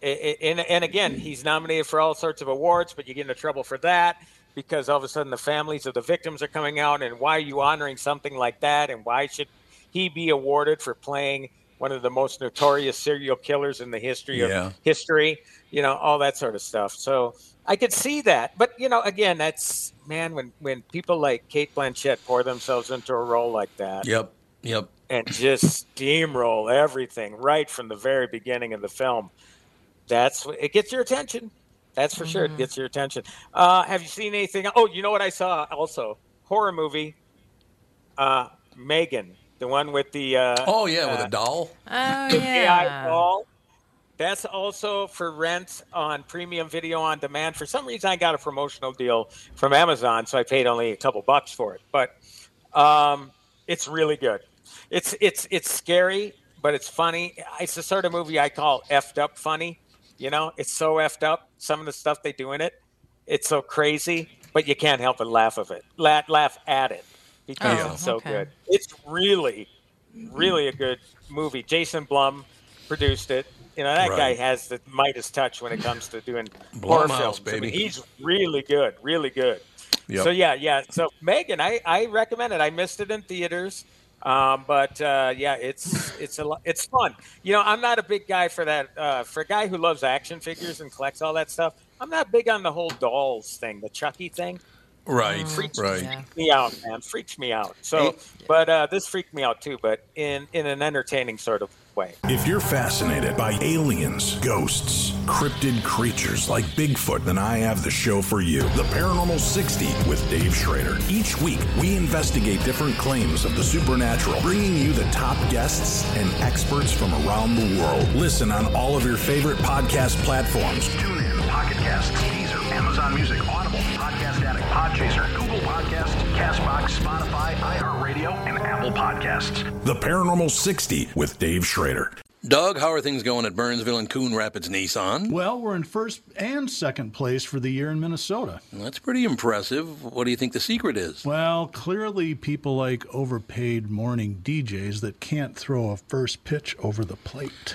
I- I- and, and again, he's nominated for all sorts of awards, but you get into trouble for that because all of a sudden the families of the victims are coming out, and why are you honoring something like that, and why should he be awarded for playing one of the most notorious serial killers in the history of Yeah. history? You know, all that sort of stuff. So I could see that, but you know, again, that's man when when people like Cate Blanchett pour themselves into a role like that Yep. Yep. and just steamroll everything right from the very beginning of the film. That's it gets your attention. That's for sure. It gets your attention. Uh, have you seen anything? Oh, you know what I saw also horror movie. Uh, Megan, the one with the uh, Oh yeah, with uh, a doll. Oh <laughs> AI yeah. doll. That's also for rent on premium video on demand. For some reason, I got a promotional deal from Amazon, so I paid only a couple bucks for it. But um, it's really good. It's it's it's scary, but it's funny. It's the sort of movie I call effed up funny. You know, it's so effed up. Some of the stuff they do in it, it's so crazy, but you can't help but laugh of it. Laugh, laugh at it because Oh, it's so okay. good. It's really, really a good movie. Jason Blum produced it. You know that guy has the Midas touch when it comes to doing horror Blumhouse, films. I mean, baby. he's really good, really good. Yep. So yeah, yeah. So Megan, I, I recommend it. I missed it in theaters, um, but uh, yeah, it's it's a it's fun. You know, I'm not a big guy for that. Uh, for a guy who loves action figures and collects all that stuff, I'm not big on the whole dolls thing, the Chucky thing. Right. Freaks Right. Yeah. me out, man. Freaks me out. So, but uh, this freaked me out too, but in in an entertaining sort of way. If you're fascinated by aliens, ghosts, cryptid creatures like Bigfoot, then I have the show for you The Paranormal 60 with Dave Schrader. Each week, we investigate different claims of the supernatural, bringing you the top guests and experts from around the world. Listen on all of your favorite podcast platforms. TuneIn, Pocket Cast, Deezer, Amazon Music, Audible, Castbox, Spotify, iHeartRadio, and Apple Podcasts. The Paranormal 60 with Dave Schrader. Doug, how are things going at Burnsville and Coon Rapids Nissan? Well, we're in first and second place for the year in Minnesota. That's pretty impressive. What do you think the secret is? Well, clearly people like overpaid morning DJs that can't throw a first pitch over the plate.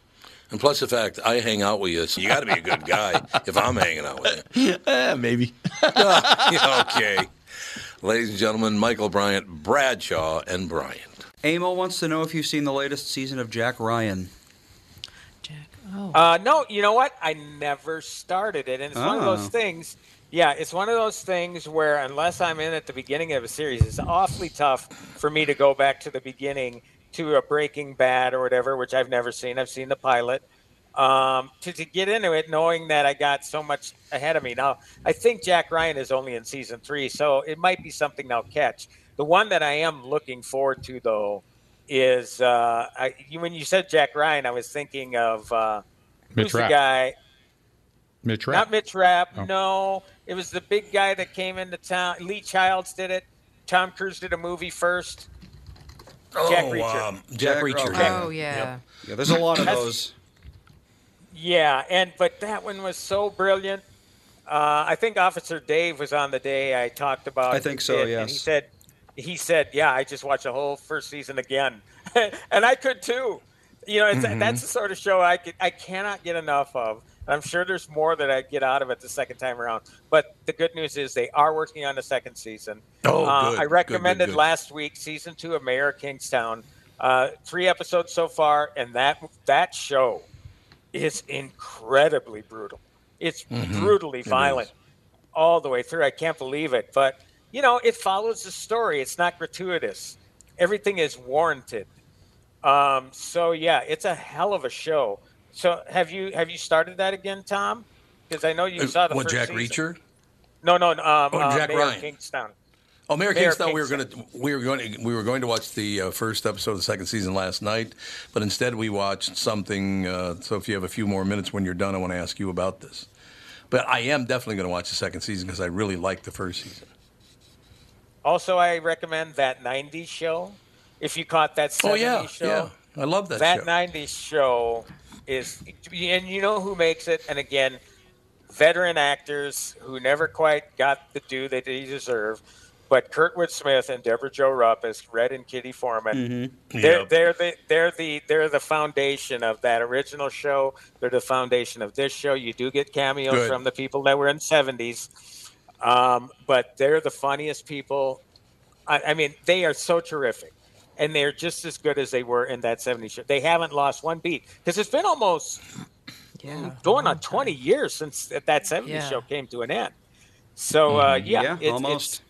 And plus the fact I hang out with you, so you got to be a good guy if I'm hanging out with you. <laughs> Eh, maybe. <laughs> okay. Ladies and gentlemen, Michael Bryant, Bradshaw, and Bryant. Amo wants to know if you've seen the latest season of Jack Ryan. Jack, oh. Uh, no, you know what? I never started it, and it's one of Oh. those things. Yeah, it's one of those things where unless I'm in at the beginning of a series, it's awfully tough for me to go back to the beginning to a Breaking Bad or whatever, which I've never seen. I've seen the pilot. Um, to, to get into it, knowing that I got so much ahead of me. Now, I think Jack Ryan is only in season three, so it might be something I'll catch. The one that I am looking forward to, though, is uh, I, when you said Jack Ryan, I was thinking of uh, Mitch who's the guy? Mitch Rapp. Not Mitch Rapp. Oh. No, it was the big guy that came into town. Lee Childs did it. Tom Cruise did a movie first. Jack oh, Reacher. um, Jack, Jack- Reacher. Oh, yeah. Yeah, there's a lot of those. Yeah, and but that one was so brilliant. Uh, I think Officer Dave was on the day I talked about. I think so, it, And he said, he said, yeah, I just watched the whole first season again, <laughs> and I could too. You know, it's, Mm-hmm. that's the sort of show I could, I cannot get enough of. I'm sure there's more that I get out of it the second time around. But the good news is they are working on the second season. Oh, Uh, good, I good, recommended good, good. last week season two of Mayor of Kingstown. Uh, three episodes so far, and that that show is incredibly brutal. It's Mm-hmm. brutally violent all the way through. I can't believe it, but you know, it follows the story. It's not gratuitous. Everything is warranted. Um, so yeah, it's a hell of a show. So have you have you started that again, Tom? Because I know you saw the what, Jack season. Reacher? No, no, um, Oh, uh, Jack Mayor Ryan. Kingstown. Oh, Mayor Mayor Kingstown. We were going to we were going to we were going to watch the uh, first episode of the second season last night, but instead we watched something. Uh, so if you have a few more minutes when you're done, I want to ask you about this. But I am definitely going to watch the second season because I really liked the first season. Also, I recommend that '90s show. If you caught that '70s Oh yeah, show, yeah, I love that, that show. 90s show is and you know who makes it and again veteran actors who never quite got the due that they deserve but kurtwood smith and Debra Jo Rupp as red and kitty Forman they're, Yep. they're the they're the they're the foundation of that original show. They're the foundation of this show. You do get cameos Good. from the people that were in the 70s um, but they're the funniest people. I, I mean, they are so terrific, and they're just as good as they were in that '70s show. They haven't lost one beat because it's been almost Yeah. going on 20 years since that that '70s Yeah. show came to an end. So uh, yeah, Yeah, it- almost.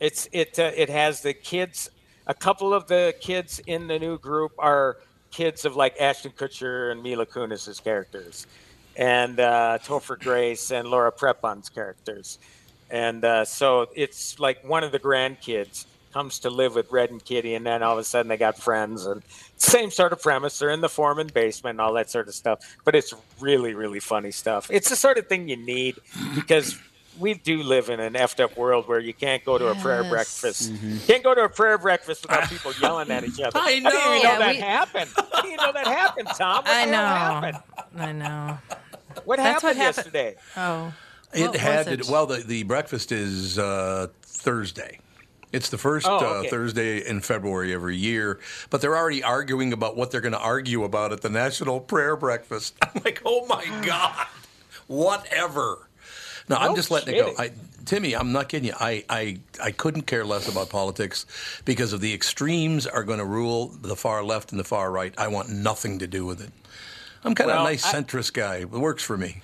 It's it's it uh, it has the kids a couple of the kids in the new group are kids of like Ashton Kutcher and Mila Kunis's characters, and uh, Topher Grace and Laura Prepon's characters, and uh, so it's like one of the grandkids comes to live with Red and Kitty, and then all of a sudden they got friends and same sort of premise. They're in the Forman basement and all that sort of stuff. But it's really, really funny stuff. It's the sort of thing you need because we do live in an effed up world where you can't go to a prayer breakfast. Mm-hmm. Can't go to a prayer breakfast without <laughs> people yelling at each other. I I didn't even know. know Yeah, that we- happened. I didn't know that happened, Tom. What I know. happened? I know. What That's what happened happened. yesterday? Oh. It What had to, it? well, the, the breakfast is uh, Thursday. It's the first Oh, uh. Thursday in February every year, but they're already arguing about what they're going to argue about at the National Prayer Breakfast. <laughs> I'm like, oh my <gasps> God, whatever. No, I'm just letting it go. I, Timmy, I'm not kidding you. I, I, I couldn't care less about politics because of the extremes are going to rule the far left and the far right. I want nothing to do with it. I'm kind of Well, a nice I- centrist guy. It works for me.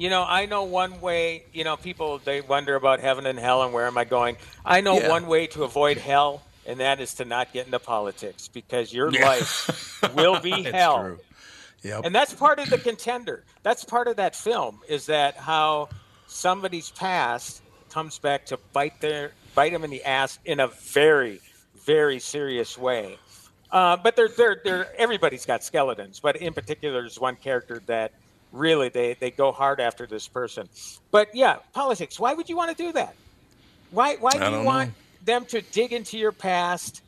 You know, I know one way. You know, people they wonder about heaven and hell and where am I going. I know Yeah. one way to avoid hell, and that is to not get into politics because your Yeah. life will be <laughs> hell. true. Yep. And that's part of the contender. That's part of that film is that how somebody's past comes back to bite their bite them in the ass in a very, very serious way. Uh, but they're, they're, they're, everybody's got skeletons, but in particular, there's one character that really they, they go hard after this person. But yeah, politics. Why would you want to do that? Why why do you want know. them to dig into your past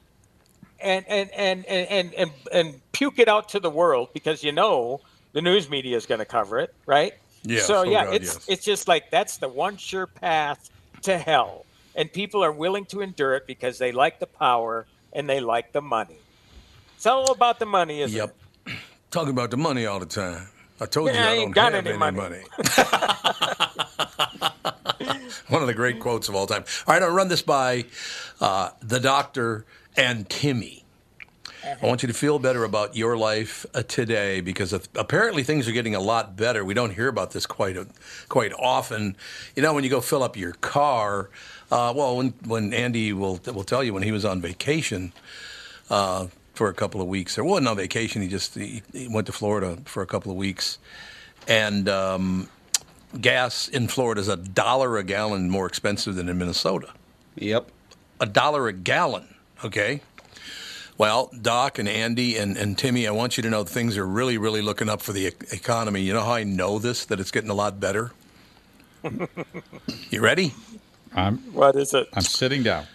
and and and and and, and, and puke it out to the world because you know the news media is going to cover it, right? Yes, So oh yeah, God, it's yes. it's just like that's the one sure path to hell, and people are willing to endure it because they like the power and they like the money. It's all about the money, isn't Yep. it? Talking about the money all the time. I told you Yeah, I I ain't don't got have any money. money. <laughs> One of the great quotes of all time. All right, I'll run this by uh, the doctor and Timmy. I want you to feel better about your life uh, today because apparently things are getting a lot better. We don't hear about this quite a, quite often. You know, when you go fill up your car, uh, well, when when Andy will will tell you when he was on vacation, uh, for a couple of weeks. Or wasn't on vacation. He just he, he went to Florida for a couple of weeks, and um, gas in Florida is a dollar a gallon more expensive than in Minnesota. Yep. A dollar a gallon. Okay. Well, Doc and Andy and, and Timmy, I want you to know things are really, really looking up for the e- economy. You know how I know this, that it's getting a lot better? <laughs> you ready? I'm What is it? I'm sitting down.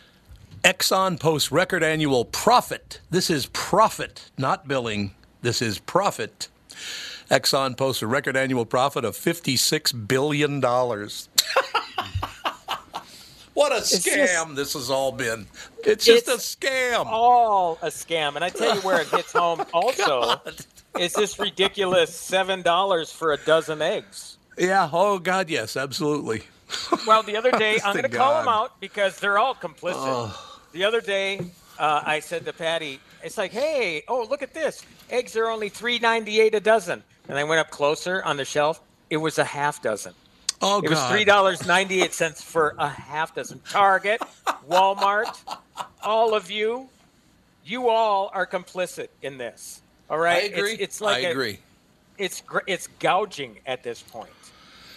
Exxon posts record annual profit. This is profit, not billing. This is profit. Exxon posts a record annual profit of $56 billion. <laughs> what a just- scam this has all been. It's just It's a scam. all a scam. And I tell you where it hits home <laughs> also is this ridiculous seven dollars for a dozen eggs. Yeah, oh, God, yes, absolutely. <laughs> Well, the other day I'm going to call them out because they're all complicit. Oh. The other day uh, I said to Patty, "It's like, hey, oh look at this. Eggs are only three ninety eight a dozen." And I went up closer on the shelf. It was a half dozen. Oh, It was three dollars ninety eight cents for a half dozen. Target, Walmart, all of you, you all are complicit in this. All right, I agree. It's, it's like I a- agree. it's it's gouging at this point.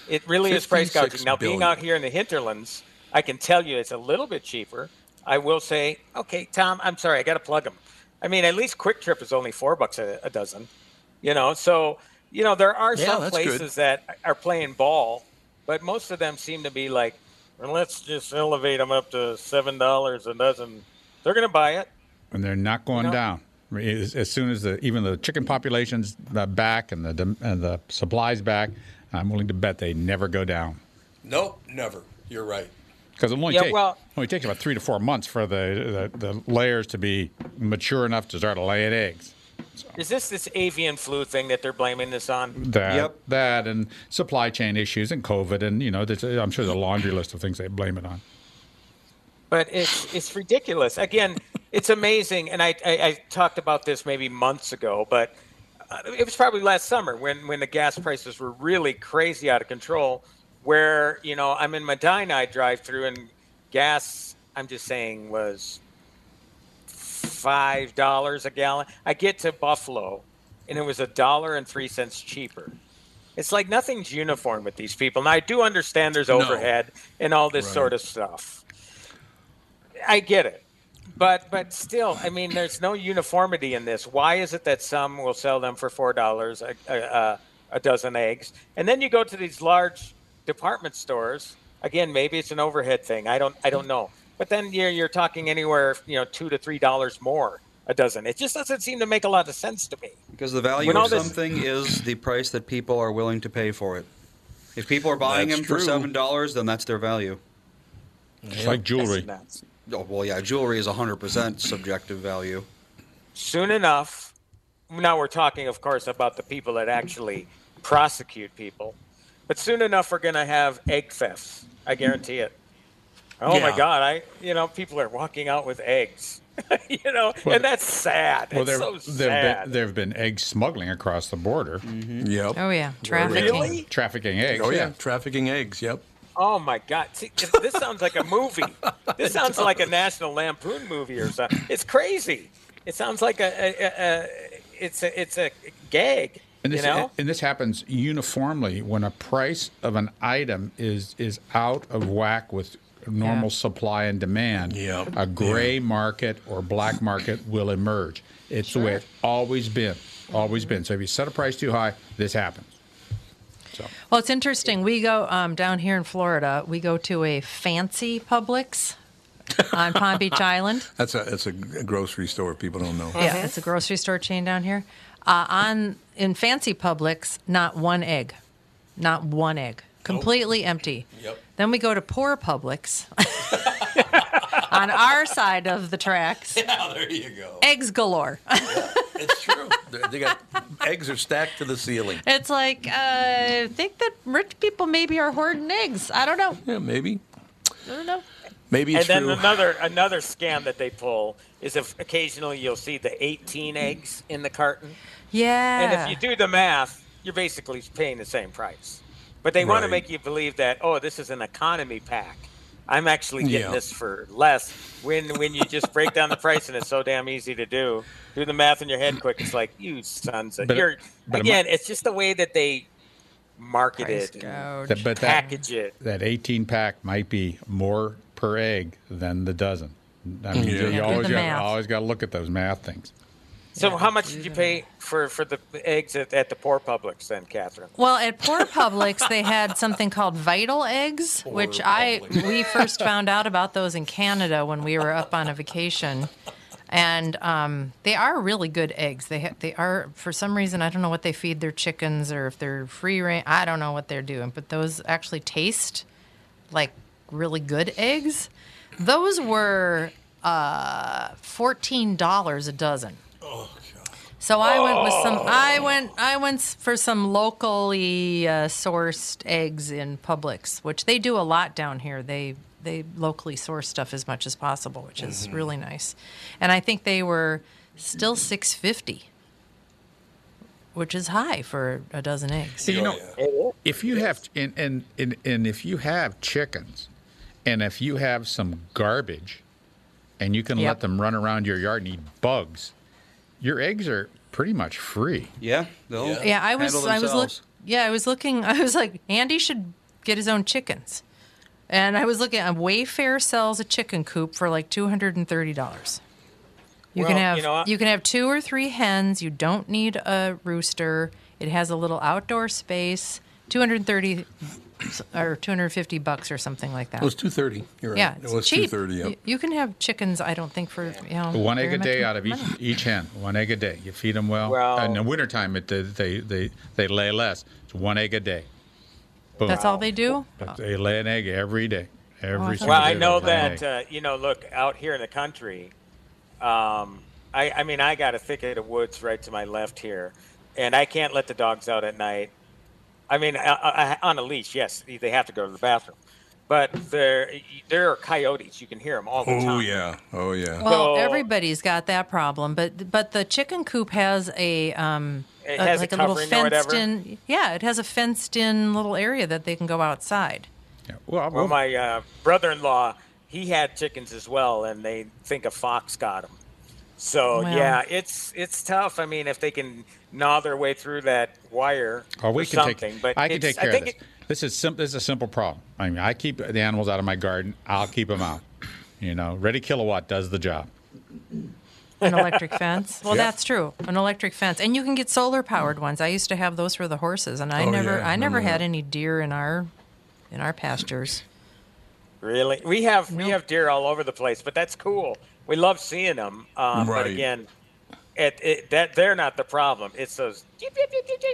It really is price 56 gouging. Now, being out here in the hinterlands, I can tell you it's a little bit cheaper. I will say, okay, Tom, I'm sorry, I got to plug them. I mean, at least Kwik Trip is only four bucks a, a dozen. You know, so you know there are Yeah, some that's good. places that are playing ball, but most of them seem to be like, well, let's just elevate them up to seven dollars a dozen. They're going to buy it. and they're not going know? down. As, as soon as the even the chicken population's back and the and the supplies back, I'm willing to bet they never go down Nope, never. You're right. Because it only Yeah, take, well- only takes about three to four months for the, the the layers to be mature enough to start laying eggs. Is this this avian flu thing that they're blaming this on? That Yep. that and supply chain issues and COVID and you know there's a, I'm sure there's a laundry list of things they blame it on. but it's it's ridiculous. Again, it's amazing, and I, I I talked about this maybe months ago, but uh, it was probably last summer when when the gas prices were really crazy out of control. Where you know I'm in Medina, I drive through, and gas I'm just saying was five dollars a gallon. I get to Buffalo, and it was a dollar and three cents cheaper. It's like nothing's uniform with these people. Now I do understand there's No. overhead and all this Right. sort of stuff. I get it. But but still, I mean, there's no uniformity in this. Why is it that some will sell them for four dollars a, a, a dozen eggs, and then you go to these large department stores? Again, maybe it's an overhead thing. I don't I don't know. But then you're you're talking anywhere you know two to three dollars more a dozen. It just doesn't seem to make a lot of sense to me. Because the value When all of this- something is the price that people are willing to pay for it. If people are buying That's them for seven dollars, then that's their value. It's like jewelry. Oh, well, yeah, jewelry is hundred percent subjective value. soon enough, now we're talking, of course, about the people that actually prosecute people, but soon enough, we're going to have egg thefts. I guarantee it. Oh my God! I, you know, people are walking out with eggs. <laughs> you know, Well, and that's sad. Well, It's there so there've sad. been, there have been egg smuggling across the border, mm-hmm. Yep. Oh yeah, trafficking. Really? trafficking eggs. Oh yeah, trafficking eggs. Yep. Oh my God! See, this- this sounds like a movie. <laughs> This sounds like a National Lampoon movie or something. It's crazy. It sounds like a, a, a, a it's a it's a gag. And this, you know? and this happens uniformly when a price of an item is is out of whack with normal Yeah. supply and demand. Yep. A gray market or black market will emerge. It's the way it's always been. Always been. So if you set a price too high, this happens. So Well, it's interesting. We go um, down here in Florida. We go to a fancy Publix on Palm Beach <laughs> Island. That's a that's a grocery store. People don't know. Yeah, it's a grocery store chain down here. Uh, on in fancy Publix, not one egg, not one egg, completely empty. Yep. Then we go to poor Publix <laughs> on our side of the tracks. Yeah, there you go. Eggs galore. It's true. They- they got eggs are stacked to the ceiling. It's like uh, I think that rich people maybe are hoarding eggs. I don't know. Yeah, maybe. I don't know. Maybe and then true. another another scam that they pull is if occasionally you'll see the 18 eggs in the carton, Yeah. and if you do the math, you're basically paying the same price. But they want to make you believe that oh, this is an economy pack. I'm actually getting Yeah. this for less. When when you just break down the price and it's so damn easy to do, do the math in your head quick. It's like you sons of But- you're but am again. It's just the way that they market it, and gouge. that, but that, package it. that 18 pack might be more per egg than the dozen. I mean, you- Yeah. you, Do always got, always got to look at those math things. So how much did you pay for for the eggs at, at the poor Publix then, Catherine? Well, at Poor Publix, they had something called Vital Eggs, which I we first found out about those in Canada when we were up on a vacation, and um, they are really good eggs. They ha- they are for some reason I don't know what they feed their chickens or if they're free range. I don't know what they're doing, but those actually taste like really good eggs. Those were uh, fourteen dollars a dozen. Oh God. So I went with some. I went. I went for some locally uh, sourced eggs in Publix, which they do a lot down here. They they locally source stuff as much as possible, which is really nice. And I think they were still six fifty, which is high for a dozen eggs. You know, if you have and, and and and if you have chickens, and if you have some garbage, and you can Yep. let them run around your yard and eat bugs, your eggs are pretty much free. Yeah, they'll Yeah, I was. handle I was look. Yeah, I was looking. <laughs> I was like, Andy should get his own chickens, and I was looking. at Wayfair sells a chicken coop for like two hundred and thirty dollars. You can have you know, I- you can have two or three hens. You don't need a rooster. It has a little outdoor space. Two hundred thirty or two hundred fifty bucks or something like that. It was two thirty. You're right. yeah, it was cheap. two thirty. You, Yep. you can have chickens. I don't think for you know One egg a day out of each money. each hen. One egg a day. You feed them well. Well- in the wintertime, it they they they, they lay less. It's one egg a day. Boom. That's all they do. But they lay an egg every day. Every I Well, I know they lay an that uh, you know. Look out here in the country. Um, I, I mean, I got a thicket of woods right to my left here, and I can't let the dogs out at night. I mean, I, I, on a leash, yes, they have to go to the bathroom, but there there are coyotes. You can hear them all the time. Oh yeah. Oh yeah. Well, So- everybody's got that problem, but but the chicken coop has a um It has a like a, little fenced in yeah, it has a fenced in little area that they can go outside. Yeah. Well, Well, my uh, brother-in-law, he had chickens as well, and they think a fox got them. So Well- yeah, it's it's tough. I mean, if they can gnaw their way through that wire Or we or can something, take. but I can take care I of think this. This is sim- This is a simple problem. I mean, I keep the animals out of my garden. I'll keep them out. You know, Reddy Kilowatt does the job. An electric fence. Well, Yep. that's true. An electric fence, and you can get solar powered ones. I used to have those for the horses, and I Oh, never, yeah, I never remember had that. any deer in our, in our pastures. Really, we have we have deer all over the place, but that's cool. We love seeing them. Um, But again, it, it, that they're not the problem. It's those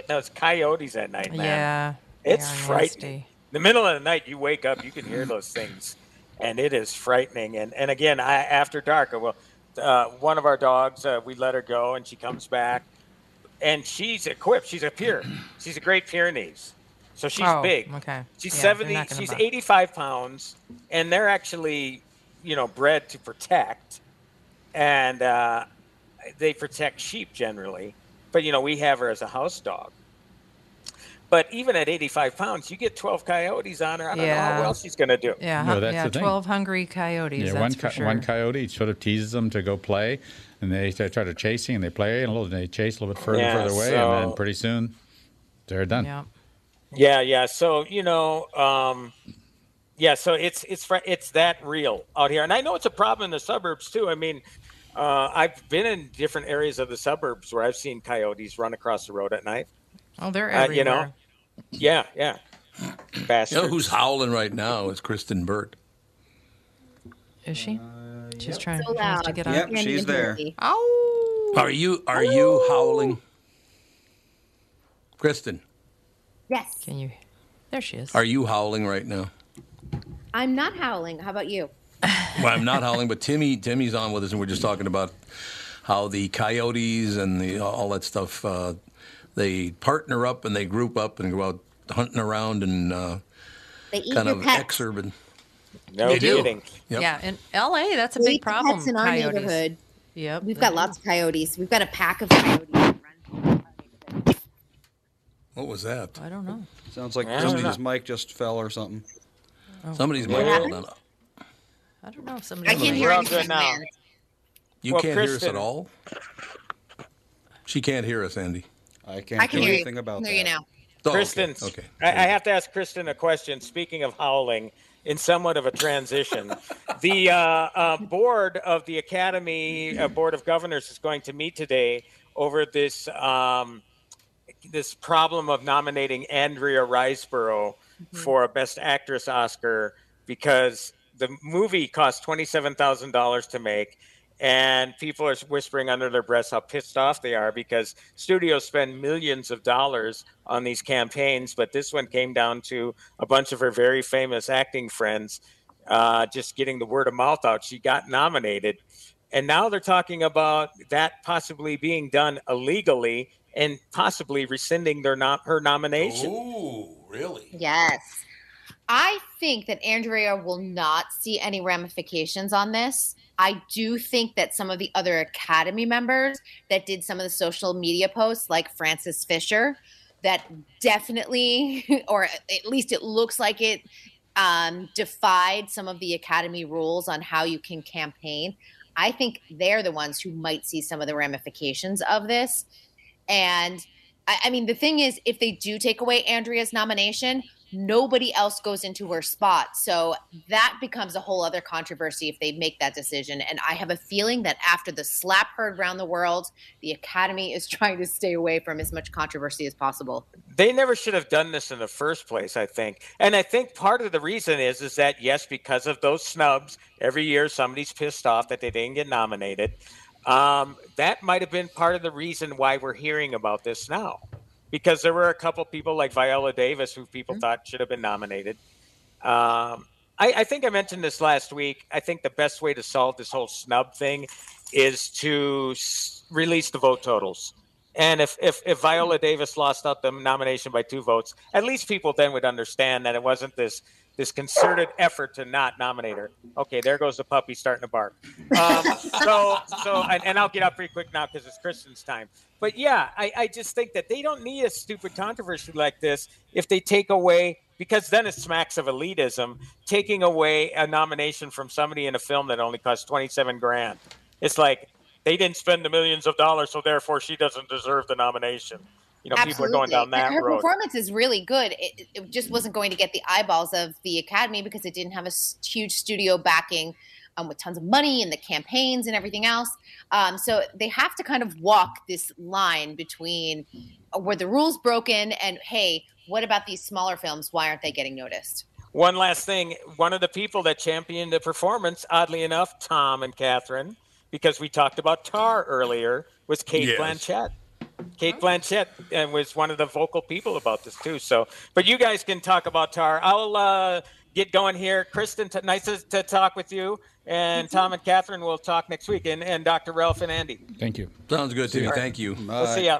those coyotes at night, man. Yeah, it's are frightening. nasty. The middle of the night, you wake up, you can hear those things, and it is frightening. And and again, I, after dark, well, uh, one of our dogs, uh, we let her go, and she comes back, and she's equipped. She's a Pyr. She's a Great Pyrenees. So she's Oh, big. okay. She's Yeah, 70, she's buck. 85 pounds, and they're actually, you know, bred to protect. And uh, they protect sheep generally. But, you know, we have her as a house dog. But even at 85 pounds, you get 12 coyotes on her. I don't know Yeah. how well she's going to do. Yeah, No, that's yeah, the thing. twelve hungry coyotes. Yeah, that's one for co- sure. one coyote sort of teases them to go play, and they, they try to chasing, and they play and a little, they chase a little bit further, Yeah, further away, and then pretty soon they're done. Yeah. Yeah, yeah. So you know, um, yeah. So it's it's it's that real out here, and I know it's a problem in the suburbs too. I mean, uh, I've been in different areas of the suburbs where I've seen coyotes run across the road at night. Oh, they're Uh, everywhere. you know, yeah, yeah. You Bastards. know who's howling right now is Kristen Burt. Is she? She's trying, So trying to loud. get Yep, out. Can't she's there. Oh. Are you are you howling, Kristen? Yes. Can you? There she is. Are you howling right now? I'm not howling. How about you? Well, I'm not howling, but Timmy Timmy's on with us, and we're just talking about how the coyotes and the all that stuff. Uh, they partner up and they group up and go out hunting around and uh, They eat kind your of pets. exurban. No They do. kidding. Yep. Yeah, in L.A., that's a They big problem. Pets in our coyotes. neighborhood. Yep. We've got do. lots of coyotes. We've got a pack of coyotes. that run What was that? I don't know. Sounds like I don't somebody's mic just fell or something. Somebody's What mic fell down. I don't know. if Somebody I can't We're hear all anything, good now. man. You Well, can't hear us Kristen- at all. She can't hear us, Andy. I can't I can do hear anything you. about hear that. you now. Oh, okay, Kristen, Okay. I, I have to ask Kristen a question. Speaking of howling, in somewhat of a transition, <laughs> the uh, uh, board of the Academy uh, Board of Governors is going to meet today over this um, this problem of nominating Andrea Riseborough for a Best Actress Oscar because the movie cost twenty seven thousand dollars to make. And people are whispering under their breaths how pissed off they are because studios spend millions of dollars on these campaigns, but this one came down to a bunch of her very famous acting friends uh, just getting the word of mouth out. She got nominated, and now they're talking about that possibly being done illegally and possibly rescinding their nom- her nomination. Ooh, really? Yes. I think that Andrea will not see any ramifications on this. I do think that some of the other Academy members that did some of the social media posts, like Frances Fisher, that definitely, <laughs> or at least it looks like it, um, defied some of the Academy rules on how you can campaign. I think they're the ones who might see some of the ramifications of this. And I, I mean, the thing is, if they do take away Andrea's nomination, nobody else goes into her spot. So that becomes a whole other controversy if they make that decision. And I have a feeling that after the slap heard around the world, the Academy is <laughs> trying to stay away from as much controversy as possible. they never should have done this in the first place i think and i think part of the reason is is that yes because of those snubs every year somebody's pissed off that they didn't get nominated um, that might have been part of the reason why we're hearing about this now because there were a couple people like viola davis who people thought should have been nominated. Um, I, I think i mentioned this last week. I think the best way to solve this whole snub thing is to s- release the vote totals and if, if, if Viola Davis lost out the nomination by two votes, at least people then would understand that it wasn't this this concerted effort to not nominate her. Okay, there goes the puppy starting to bark. Um, so so and, and I'll get up pretty quick now because it's Kristen's time. But yeah, I, I just think that they don't need a stupid controversy like this if they take away because then it smacks of elitism, taking away a nomination from somebody in a film that only cost twenty seven grand. It's like they didn't spend the millions of dollars, so therefore she doesn't deserve the nomination. You know, people are going down that her road. performance is really good. It, it just wasn't going to get the eyeballs of the Academy because it didn't have a huge studio backing um, with tons of money and the campaigns and everything else. Um, so they have to kind of walk this line between uh, were the rules broken and hey, what about these smaller films? Why aren't they getting noticed? One last thing. One of the people that championed the performance, oddly enough, Tom and Catherine, because we talked about Tar earlier, was Cate Yes. Blanchett. Cate Blanchett and was one of the vocal people about this too. So, but you guys can talk about Tar. I'll uh, get going here. Kristen, t- nice to, to talk with you. And Tom and Catherine will talk next week. And, and Dr. Ralph and Andy. Thank you. Sounds good to me. Thank you. We'll see ya.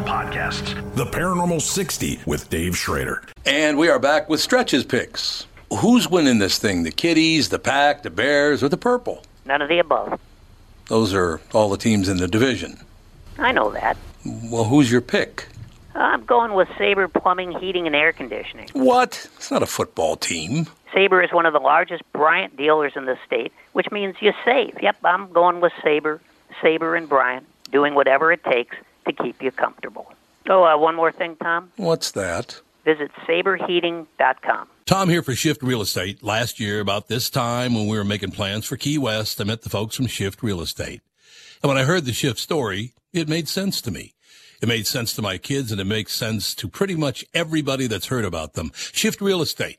Apple Podcasts. The Paranormal 60 with Dave Schrader. And we are back with stretches picks. Who's winning this thing? The Kitties, the Pack, the Bears, or the Purple? None of the above. Those are all the teams in the division. I know that. Well, who's your pick? I'm going with Sabre Plumbing, Heating, and Air Conditioning. What? It's not a football team. Sabre is one of the largest Bryant dealers in the state, which means you save. Yep, I'm going with Sabre, Sabre and Bryant, doing whatever it takes to keep you comfortable. Oh, uh, one more thing, Tom. What's that? Visit saberheating.com. Tom here for Shift Real Estate. Last year, about this time when we were making plans for Key West, I met the folks from Shift Real Estate. And when I heard the Shift story, it made sense to me. It made sense to my kids and it makes sense to pretty much everybody that's heard about them. Shift Real Estate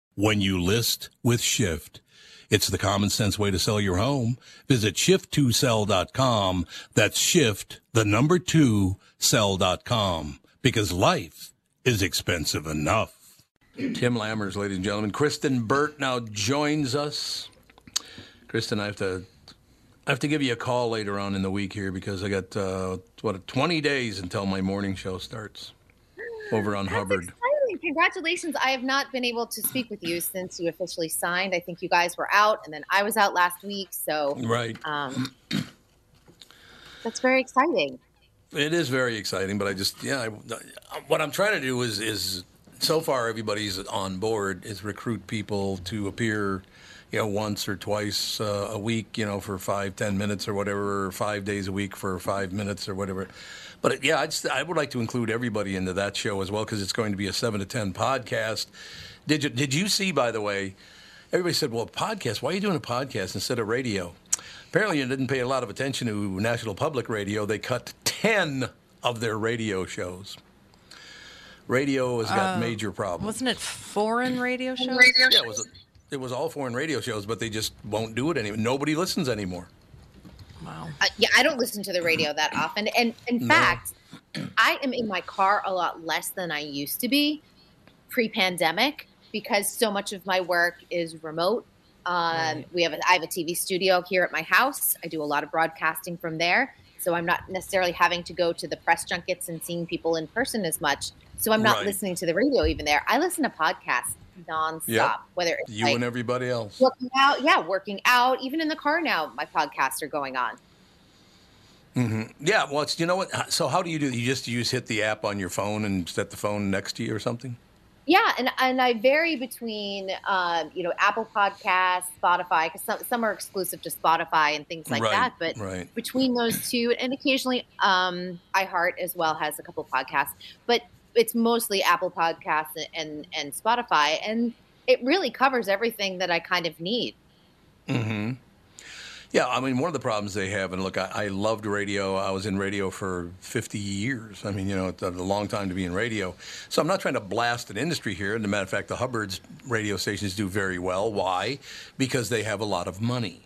when you list with Shift. It's the common sense way to sell your home. Visit shift2sell.com. That's shift, the number two, sell.com. Because life is expensive enough. Tim Lammers, ladies and gentlemen. Kristen Burt now joins us. Kristen, I have to I have to give you a call later on in the week here because I got uh, what 20 days until my morning show starts over on Hubbard. Exciting. Congratulations. I have not been able to speak with you since you officially signed. I think you guys were out and then I was out last week. So, Right. um, that's very exciting. It is very exciting, but I just yeah, I, what I'm trying to do is is so far everybody's on board is recruit people to appear, you know, once or twice uh, a week, you know, for five ten minutes or whatever, or five days a week for five minutes or whatever. But yeah, I just I would like to include everybody into that show as well because it's going to be a seven to ten podcast. Did you did you see by the way? Everybody said, "Well, podcast. Why are you doing a podcast instead of radio?" Apparently, you didn't pay a lot of attention to National Public Radio. They cut 10 of their radio shows. Radio has got Uh, major problems. Wasn't it foreign radio shows? Yeah, it was, it was all foreign radio shows, but they just won't do it anymore. Nobody listens anymore. Uh, yeah, I don't listen to the radio that often. And in No. fact, I am in my car a lot less than I used to be pre pandemic because so much of my work is remote. Um, We have a, I have a TV studio here at my house. I do a lot of broadcasting from there. So I'm not necessarily having to go to the press junkets and seeing people in person as much. So I'm not Right. listening to the radio even there. I listen to podcasts nonstop, Yep. whether it's You like and everybody else. working out, yeah, working out, even in the car now, my podcasts are going on. hmm Yeah, well, it's, you know what? So, how do you do? You just use hit the app on your phone and set the phone next to you or something? Yeah, and and I vary between um, you know Apple Podcasts, Spotify, because some some are exclusive to Spotify and things like Right, that. But right. between those two, and occasionally um, iHeart as well has a couple podcasts, but it's mostly Apple Podcasts and, and and Spotify, and it really covers everything that I kind of need. hmm Yeah, I mean, one of the problems they have, and look, I, I loved radio. I was in radio for 50 years. I mean, you know, it's a long time to be in radio. So I'm not trying to blast an industry here. And as a matter of fact, the Hubbard's radio stations do very well. Why? Because they have a lot of money.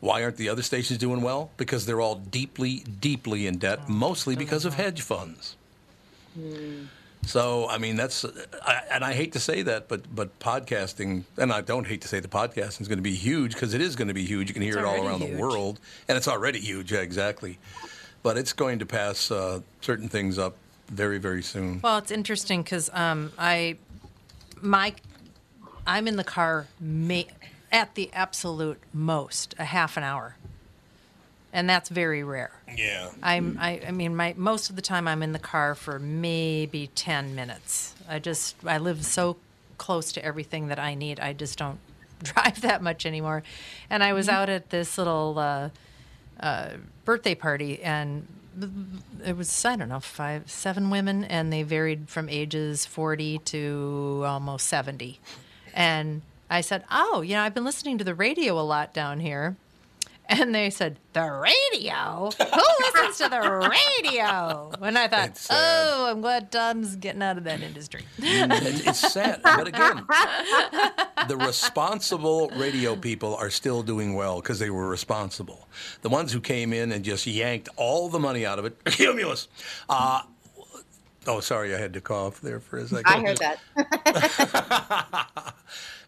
Why aren't the other stations doing well? Because they're all deeply, deeply in debt, mostly because of hedge funds. So I mean that's, I, and I hate to say that, but but podcasting, and I don't hate to say the podcasting is going to be huge because it is going to be huge. You can hear it all around huge. the world, and it's already huge. Yeah, exactly. But it's going to pass uh, certain things up very very soon. Well, it's interesting because um, I, my, I'm in the car ma- at the absolute most a half an hour, and that's very rare. Yeah. I'm. I, I mean, my most of the time I'm in the car for maybe ten minutes. I just I live so close to everything that I need. I just don't <laughs> drive that much anymore. And I was out at this little uh, uh, birthday party, and it was I don't know five, seven women, and they varied from ages forty to almost seventy. And I said, "Oh, you know, I've been listening to the radio a lot down here." And they said, The radio? Who <laughs> listens to the radio? And I thought, oh, I'm glad Tom's getting out of that industry. It- it's sad, but again, the responsible radio people are still doing well because they were responsible. The ones who came in and just yanked all the money out of it, <laughs> cumulus. Uh, oh, sorry, I had to cough there for a second. I heard that. <laughs>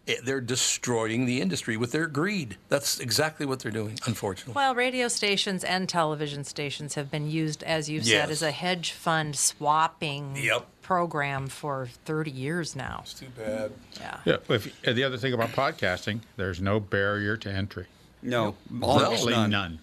It- They're destroying the industry with their greed. That's exactly what they're doing, unfortunately. Well, radio stations and television stations have been used, as you Yes. said, as a hedge fund swapping Yep. program for 30 years now. It's too bad. Yeah. Yeah. If, uh, the other thing about podcasting, there's no barrier to entry. No, almost Virtually none. none.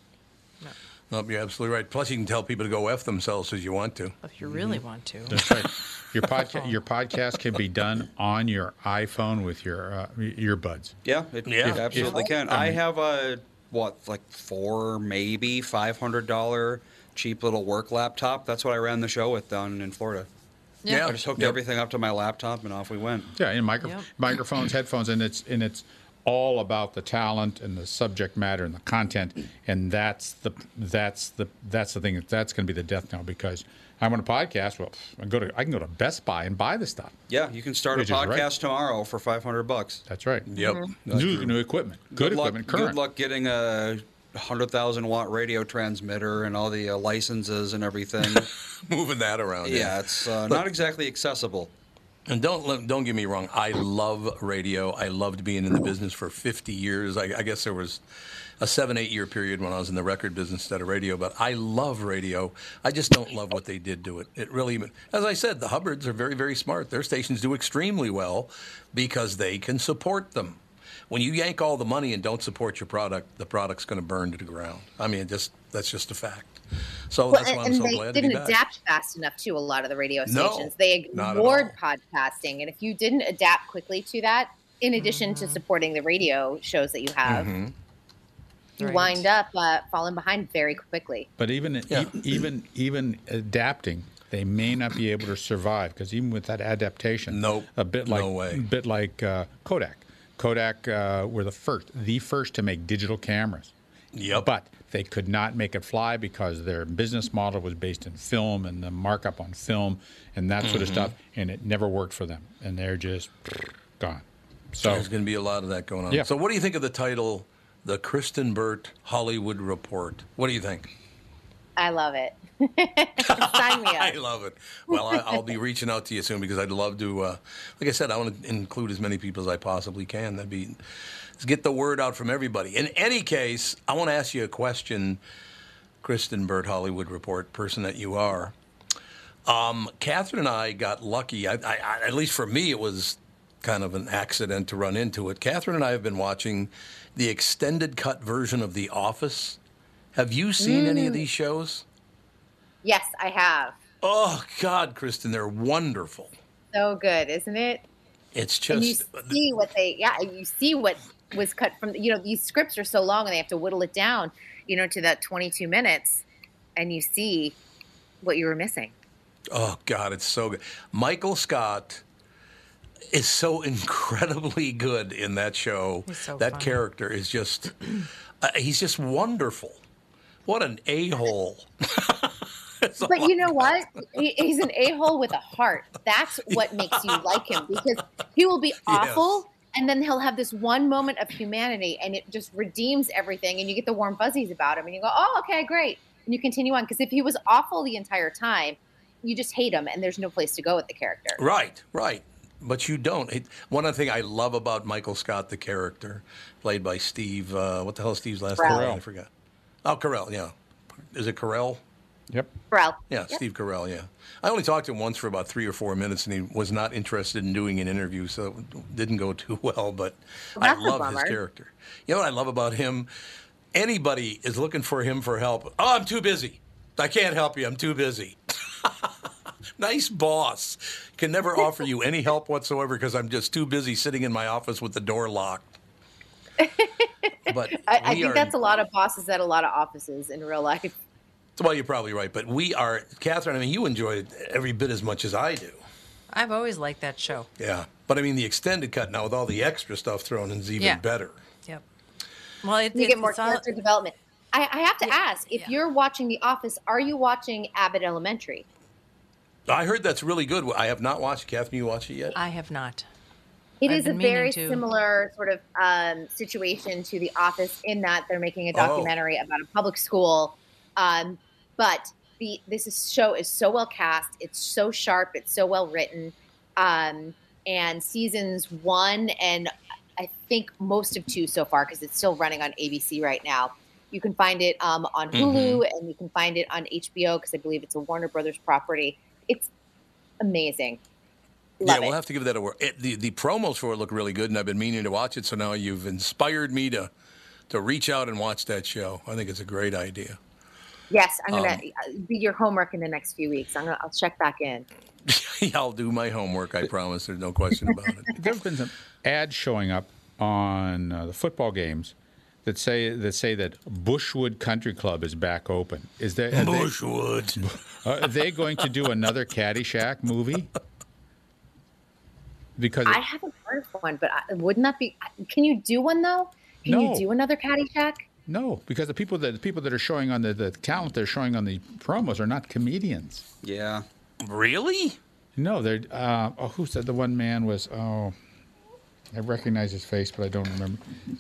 Nope, you're absolutely right. Plus, you can tell people to go F themselves as you want to. If you really want to. That's right. <laughs> Your podcast, your podcast can be done on your iPhone with your uh, earbuds. Yeah, it, Yeah. it absolutely If- can. I I have a what, like four, maybe five hundred dollar cheap little work laptop. That's what I ran the show with down in Florida. Yeah. I just hooked Yep. everything up to my laptop and off we went. Yeah, and micro- Yep. microphones, headphones, and it's and it's all about the talent and the subject matter and the content, and that's the that's the that's the thing that's going to be the death knell because I want a podcast. Well, I go to I can go to Best Buy and buy the stuff. Yeah, you can start Which a is right. podcast tomorrow for five hundred bucks. That's right. Yep. Mhm. New, new equipment, good, luck, equipment, current. Good luck getting a hundred thousand watt radio transmitter and all the uh, licenses and everything. <laughs> Moving that around. yeah, it's uh, Look- not exactly accessible. And don't don't get me wrong. I love radio. I loved being in the business for 50 years. I, I guess there was a seven eight year period when I was in the record business instead of radio. But I love radio. I just don't love what they did to it. It really, as I said, the Hubbards are very very smart. Their stations do extremely well because they can support them. When you yank all the money and don't support your product, the product's going to burn to the ground. I mean, just that's just a fact. So Well, that's why I'm and so they glad to didn't be back. adapt fast enough to a lot of the radio No, stations. they ignored podcasting, and if you didn't adapt quickly to that, in addition to supporting the radio shows that you have, Mhm. you Right. wind up uh, falling behind very quickly. But even e- even even adapting, they may not be able to survive because even with that adaptation, nope, a bit like no way. a bit like uh, Kodak. Kodak uh, were the first, the first to make digital cameras. Yep. But they could not make it fly because their business model was based in film and the markup on film and that sort of Mhm. stuff, and it never worked for them, and they're just gone. So there's going to be a lot of that going on. Yeah. So, what do you think of the title, "The Kristen Burt Hollywood Report"? What do you think? I love it. <laughs> Sign me up. I love it. Well, I, I'll be reaching out to you soon because I'd love to. Uh, like I said, I want to include as many people as I possibly can. That'd be let's get the word out from everybody. In any case, I want to ask you a question, Kristen Burt Hollywood Report, person that you are. Um, Catherine and I got lucky. I, I, I, at least for me, it was kind of an accident to run into it. Catherine and I have been watching the extended cut version of The Office. Have you seen any of Mm. these shows? Yes, I have. Oh God, Kristen, they're wonderful. So good, isn't it? It's and you just see what they, yeah, you see what was cut from. You know, these scripts are so long, and they have to whittle it down, you know, to that 22 minutes, and you see what you were missing. oh God, it's so good. Michael Scott is so <laughs> incredibly good in that show. He's so that funny. character is just, <clears throat> uh, he's just wonderful. What an a hole. <laughs> But you know what? He, he's an a hole with a heart. That's <laughs> what makes you like him because he will be awful. And then he'll have this one moment of humanity, and it just redeems everything, and you get the warm fuzzies about him, and you go, "Oh, okay, great," and you continue on. Because if he was awful the entire time, you just hate him, and there's no place to go with the character. Right, right. But you don't. It, one other thing I love about Michael Scott, the character, played by Steve, uh, what the hell is Steve's last Carell. name? I forgot. Oh, Carell, yeah. Is it Carell? Yep. Bro. Yeah, Steve Carell, yeah. I only talked to him once for about three or four minutes, and he was not interested in doing an interview, so it didn't go <laughs> too well. But Well, I love his character. You know what I love about him? Anybody is looking for him for help. Oh, I'm too busy. I can't help you. I'm too busy. <laughs> nice boss. Can never offer you any help whatsoever because I'm just too busy sitting in my office with the door locked. <laughs> But I, I think are- that's a lot of bosses at a lot of offices in real life. Well, you're probably right, but we are, Catherine. I mean, you enjoy it every bit as much as I do. I've always liked that show. Yeah, but I mean, the extended cut now with all the extra stuff thrown in is even Yeah. better. Yep. Well, it, you it- get more it's all- character development. I, I have to ask if you're watching The Office, are you watching Abbott Elementary? I heard that's really good. I have not watched. it. Catherine, you watch it yet? I have not. It I've is a been meaning very to. similar sort of um, situation to The Office in that they're making a Oh. documentary about a public school. Um, but the this is, show is so well cast. It's so sharp. It's so well written. Um, and seasons one and I think most of two so far because it's still running on ABC right now. You can find it um, on Hulu Mm-hmm. and you can find it on HBO because I believe it's a Warner Brothers property. It's amazing. yeah, Love we'll have to give that a whirl. It, the the promos for it look really good, and I've been meaning to watch it. So now you've inspired me to to reach out and watch that show. I think it's a great idea. Yes, I'm gonna Um, uh, be your homework in the next few weeks. I'm gonna I'll check back in. <laughs> I'll do my homework. I promise. There's no question about it. <laughs> There's been some ads showing up on uh, the football games that say that say that Bushwood Country Club is back open. Is there are they- Bushwood? <laughs> are they going to do another Caddyshack movie? Because I haven't heard of one, but I, wouldn't that be? Can you do one though? Can No. you do another Caddyshack? No, because the people that the people that are showing on the, the talent they're showing on the promos are not comedians. Yeah. Really? No, they're. Uh, oh, who said the one man was? Oh, I recognize his face, but I don't remember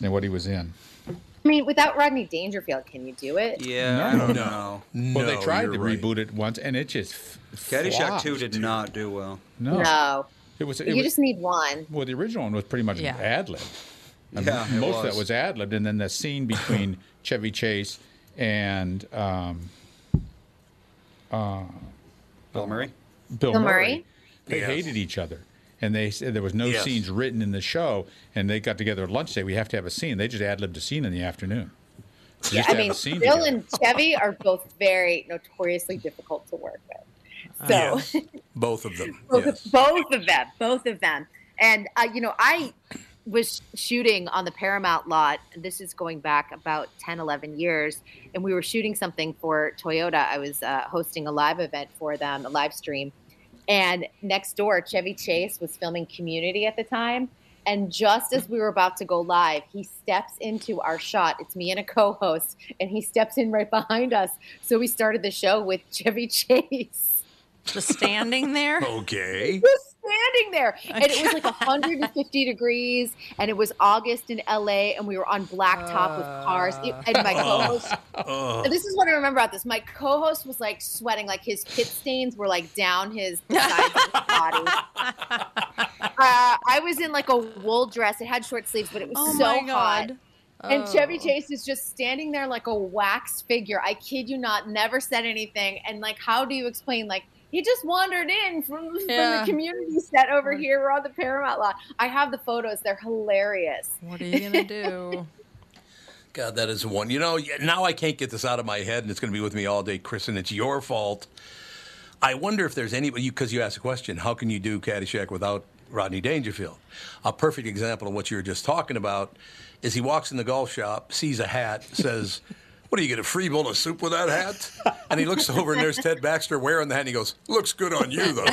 what he was in. I mean, without Rodney Dangerfield, can you do it? Yeah, I No. don't No. know. well, they tried to right. reboot it once, and it just f- Caddyshack 2 did not do well. No, No. it was. It you was just need one. well, the original one was pretty much Yeah. ad lib. Yeah, it most of that was ad libbed, and then the scene <coughs> between Chevy Chase and um, uh, Bill Murray? Bill, Bill Murray, Murray? they Yes. hated each other. And they said there was no Yes. scenes written in the show, and they got together at lunch. Say we have to have a scene. They just ad libbed a scene in the afternoon. Yeah, I mean, Bill together. and Chevy are both very notoriously difficult to work with. So Yes. <laughs> Both of them. both, Yes. both of them, both of them. And uh, you know, I was shooting on the Paramount lot. This is going back about 10, 11 years, and we were shooting something for Toyota. I was uh, hosting a live event for them, a live stream, and next door, Chevy Chase was filming Community at the time. And just as we were about to go live, he steps into our shot. It's me and a co-host, and he steps in right behind us. So we started the show with Chevy <laughs> Chase Just standing there. Okay. just standing there. <laughs> And it was like 150 degrees, and it was August in LA, and we were on blacktop with cars. It- and my co-host, <laughs> Oh. and this is what I remember about this. My co-host was like sweating, like his pit stains were like down his sides of his body. <laughs> Uh, I was in like a wool dress. It had short sleeves, but it was Oh so my hot. God. And Chevy Oh. Chase is just standing there like a wax figure. I kid you not, never said anything. And like, how do you explain? Like, he just wandered in from, <laughs> from the community set over here. We're on the Paramount lot. I have the photos. They're hilarious. What are you gonna do? <laughs> God, that is one. You know, now I can't get this out of my head, and it's going to be with me all day, Chris, and it's your fault. I wonder if there's anybody, because you asked a question, how can you do Caddyshack without Rodney Dangerfield? A perfect example of what you were just talking about is he walks in the golf shop, sees a hat, says, What do you get, a free bowl of soup with that hat? And he looks over, and there's Ted Baxter wearing the hat, and he goes, Looks good on you, though. <laughs>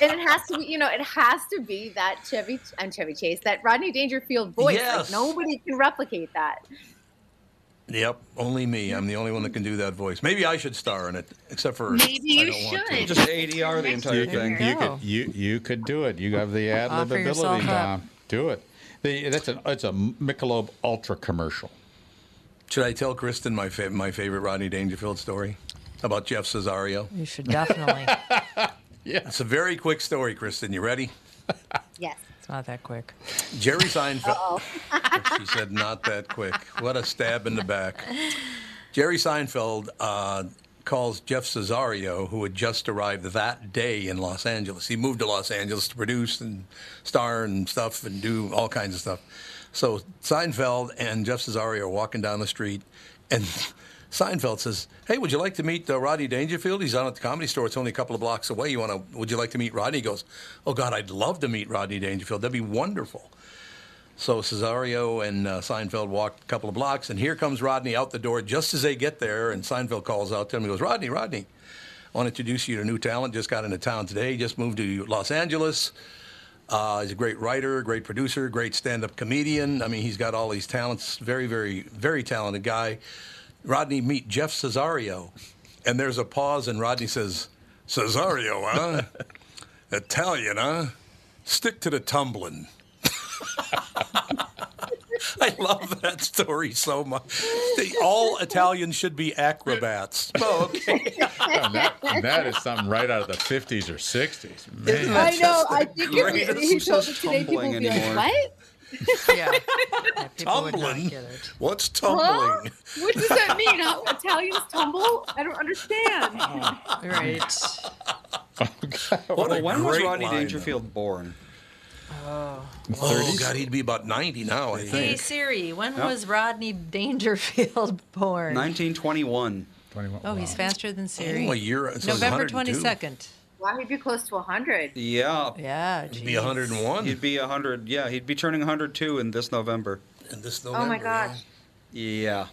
and it has to be, you know, it has to be that Chevy and Chevy Chase, that Rodney Dangerfield voice. Yes. Like nobody can replicate that. Yep, only me. I'm the only one that can do that voice. Maybe I should star in it, except for Maybe I you don't want should. to. Just ADR the entire You thing. could, you could you you could do it. You have the ad lib ability, up. Tom. Do it. The, that's a it's a Michelob Ultra commercial. Should I tell Kristen my fa- my favorite Rodney Dangerfield story about Jeff Cesario? You should definitely. <laughs> Yeah, It's a very quick story, Kristen. You ready? <laughs> Yes. It's not that quick. Jerry Seinfeld. Oh. <laughs> she said, "Not that quick." What a stab in the back. Jerry Seinfeld uh, calls Jeff Cesario, who had just arrived that day in Los Angeles. He moved to Los Angeles to produce and star and stuff and do all kinds of stuff. So Seinfeld and Jeff Cesario are walking down the street, and <laughs> Seinfeld says, "Hey, would you like to meet uh, Rodney Dangerfield? He's on at the Comedy Store. It's only a couple of blocks away. You want to? Would you like to meet Rodney?" He goes, "Oh God, I'd love to meet Rodney Dangerfield. That'd be wonderful." So Cesario and uh, Seinfeld walk a couple of blocks, and here comes Rodney out the door just as they get there. And Seinfeld calls out to him. He goes, "Rodney, Rodney, I want to introduce you to new talent. Just got into town today. Just moved to Los Angeles. Uh, he's a great writer, great producer, great stand-up comedian. I mean, he's got all these talents. Very, very, very talented guy. Rodney, meet Jeff Cesario." And there's a pause, and Rodney says, "Cesario, huh? <laughs> Italian, huh? Stick to the tumbling." <laughs> <laughs> I love that story so much. They, all Italians should be acrobats. <laughs> Oh, okay. And that, and that is something right out of the 50s or 60s. Man. I know. I think if he, greatest? he Who told says it today, people would be like, "What? Yeah. yeah people would not Tumbling? What's Huh? tumbling? What does that mean? How Italians tumble? I don't understand." Oh, right. <laughs> What a when was great Rodney line, Dangerfield born? Oh, God, he'd be about 90 now, I think. Hey. Siri, when Yep. was Rodney Dangerfield <laughs> born? 1921. 21. Oh, he's faster than Siri. Oh, a year. So he's November twenty second. Wow, he'd be close to 100. Yeah. Yeah. He'd be geez. 101 He'd be 100. Yeah, he'd be turning 102 in this November. in this November. Oh my gosh. Yeah. yeah.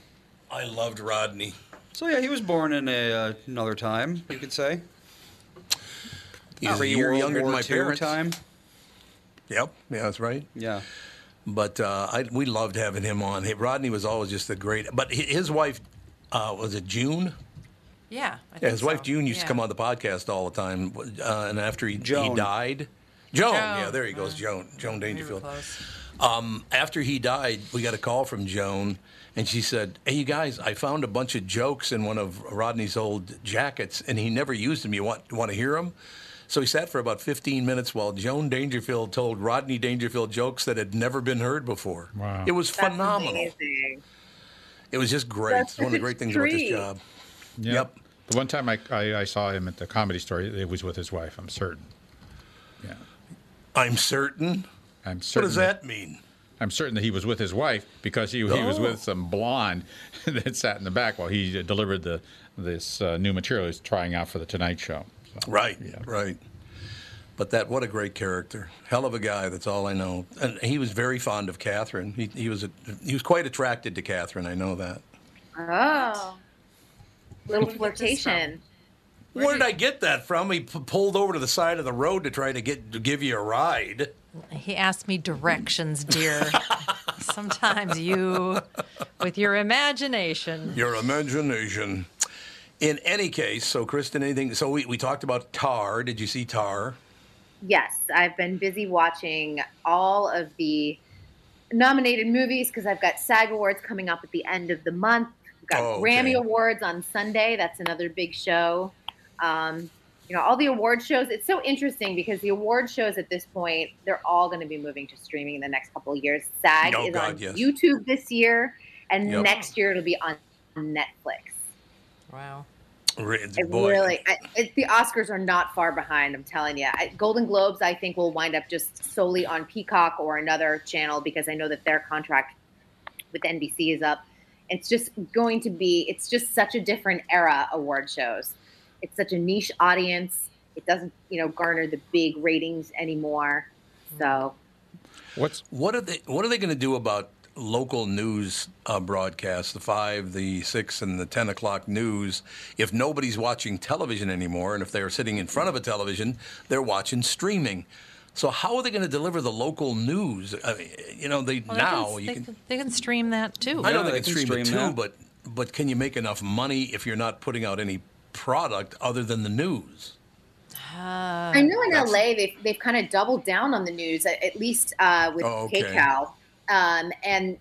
I loved Rodney. So yeah, he was born in a, uh, another time, you could say. He's a year World younger War than my parents. time. Yep, yeah, that's right. Yeah. But uh, I, we loved having him on. Hey, Rodney was always just a great. But his wife, uh, was it June? Yeah. I Yeah, think his wife. June used Yeah. to come on the podcast all the time. Uh, and after he, he died, Joan, Joan. yeah, there he goes, Uh, Joan, Joan We were Dangerfield. close. Um, after he died, we got a call from Joan, and she said, "Hey, you guys, I found a bunch of jokes in one of Rodney's old jackets, and he never used them. You want want to hear them?" So he sat for about 15 minutes while Joan Dangerfield told Rodney Dangerfield jokes that had never been heard before. Wow. It was That's phenomenal. amazing. It was just great. That's it's one of the great things about this job. Yep. Yep. The one time I, I, I saw him at the comedy store, it was with his wife, I'm certain. Yeah. I'm certain. I'm certain. What does that mean? I'm certain that he was with his wife because he, he was Oh. with some blonde <laughs> that sat in the back while he delivered the this uh, new material he's trying out for the Tonight Show. So, Right, Yeah. right. But that, what a great character. Hell of a guy, that's all I know. And he was very fond of Catherine. He, he, was, a, he was quite attracted to Catherine, I know that. Oh. Little flirtation. Where did I get that from? He p- pulled over to the side of the road to try to get to give you a ride. He asked me directions, dear. <laughs> Sometimes you, with your imagination. Your imagination. In any case, so Kristen, anything? So we, we talked about Tar. Did you see Tar? Yes, I've been busy watching all of the nominated movies because I've got SAG Awards coming up at the end of the month. We've got Oh, okay. Grammy Awards on Sunday. That's another big show. Um, you know, all the award shows. It's so interesting because the award shows at this point, they're all going to be moving to streaming in the next couple of years. SAG Oh, is God, on yes. YouTube this year, and Yep. next year it'll be on Netflix. Wow. Re- It boy, really, I, it, the Oscars are not far behind. I'm telling you. I, Golden Globes, I think, will wind up just solely on Peacock or another channel because I know that their contract with NBC is up. It's just going to be. It's just such a different era. Award shows. It's such a niche audience. It doesn't, you know, garner the big ratings anymore. So What's What are they? What are they going to do about local news uh, broadcasts, the five, the six, and the ten o'clock news, if nobody's watching television anymore, and if they're sitting in front of a television, they're watching streaming. So how are they going to deliver the local news? I mean, you know, they Well, they now can, you they, can. can, they can stream that too. I know they, they can can stream, it too, that. but but can you make enough money if you're not putting out any product other than the news? I know in LA they've they've kind of doubled down on the news, at, at least uh, with Oh, okay. KCAL, um, and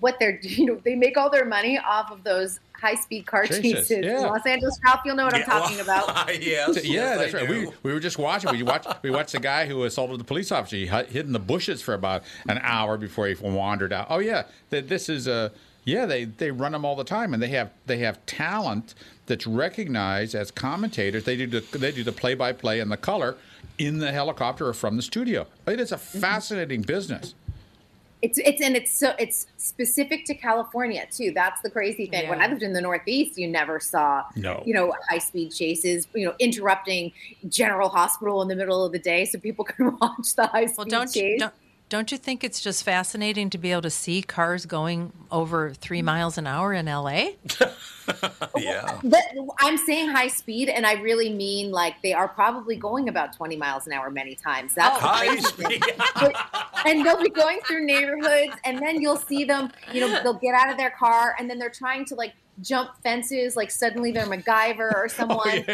what they're <laughs> you know they make all their money off of those high speed car Chases, chases. yeah. Los Angeles, Ralph, you'll know what I'm talking well, about. <laughs> yes, <laughs> yeah, yes, that's I right. We, we were just watching. We watched we watched the guy who assaulted the police officer. He hid hid in the bushes for about an hour before he wandered out. Oh yeah, that this is a yeah. They they run them all the time, and they have they have talent that's recognized as commentators. They do the, they do the play by play and the color in the helicopter or from the studio. It is a Mm-hmm. fascinating business. It's it's and it's so it's specific to California too. That's the crazy thing. When I lived in the Northeast, you never saw No. you know high speed chases. You know, interrupting General Hospital in the middle of the day so people <laughs> can watch the high speed Well, don't chase. you, don't, don't you think it's just fascinating to be able to see cars going over three miles an hour in LA? <laughs> Yeah. But I'm saying high speed, and I really mean like they are probably going about 20 miles an hour many times. That's the High crazy thing. speed. But- <laughs> and they'll be going through neighborhoods, and then you'll see them. You know, they'll get out of their car, and then they're trying to like jump fences. Like suddenly they're MacGyver or <laughs> oh, someone.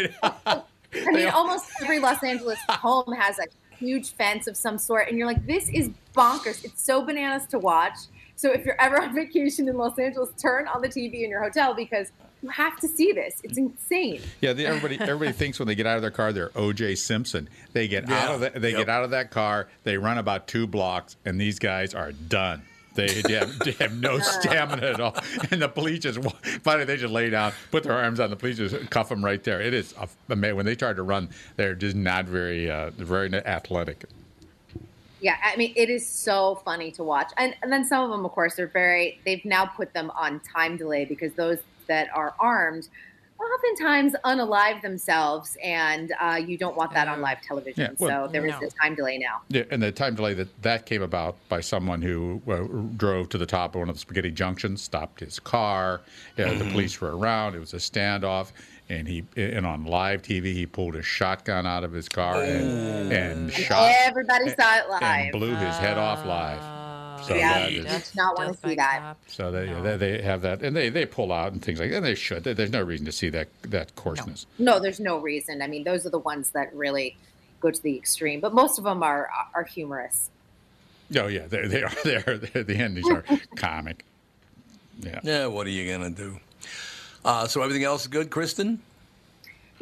I mean, almost every Los Angeles home has a huge fence of some sort, and you're like, this is bonkers. It's so bananas to watch. So if you're ever <laughs> on vacation in Los Angeles, turn on the TV in your hotel because you have to see this. It's insane. Yeah, they, everybody everybody <laughs> thinks when they get out of their car they're O.J. Simpson. They get out of the, they Yep. get out of that car, they run about two blocks, and these guys are done. They, they have, they have no <laughs> stamina at all, and the police just finally they just lay down, put their arms on the police, just cuff them right there. It is a- amazing when they try to run. They're just not very uh, very athletic. Yeah, I mean, it is so funny to watch. And, and then some of them, of course, are very, they've now put them on time delay because those that are armed oftentimes unalive themselves, and uh, you don't want that on live television. Yeah, well- so there is No. a time delay now. Yeah, and the time delay that that came about by someone who uh, drove to the top of one of the spaghetti junctions, stopped his car. Uh, The police were around. It was a standoff, and he and on live TV he pulled a shotgun out of his car and, and shot Everybody saw it live. and blew his head off live. So yeah, that you is, not want to see that. so they, yeah, they they have that, and they, they pull out and things like that. And they should. There's no reason to see that that coarseness. No, there's no reason. I mean, those are the ones that really go to the extreme, but most of them are are humorous. Oh yeah, they they are <laughs> they are they're- the endings are <laughs> comic. Yeah. Yeah, what are you gonna do? Uh, so everything else is good, Kristen?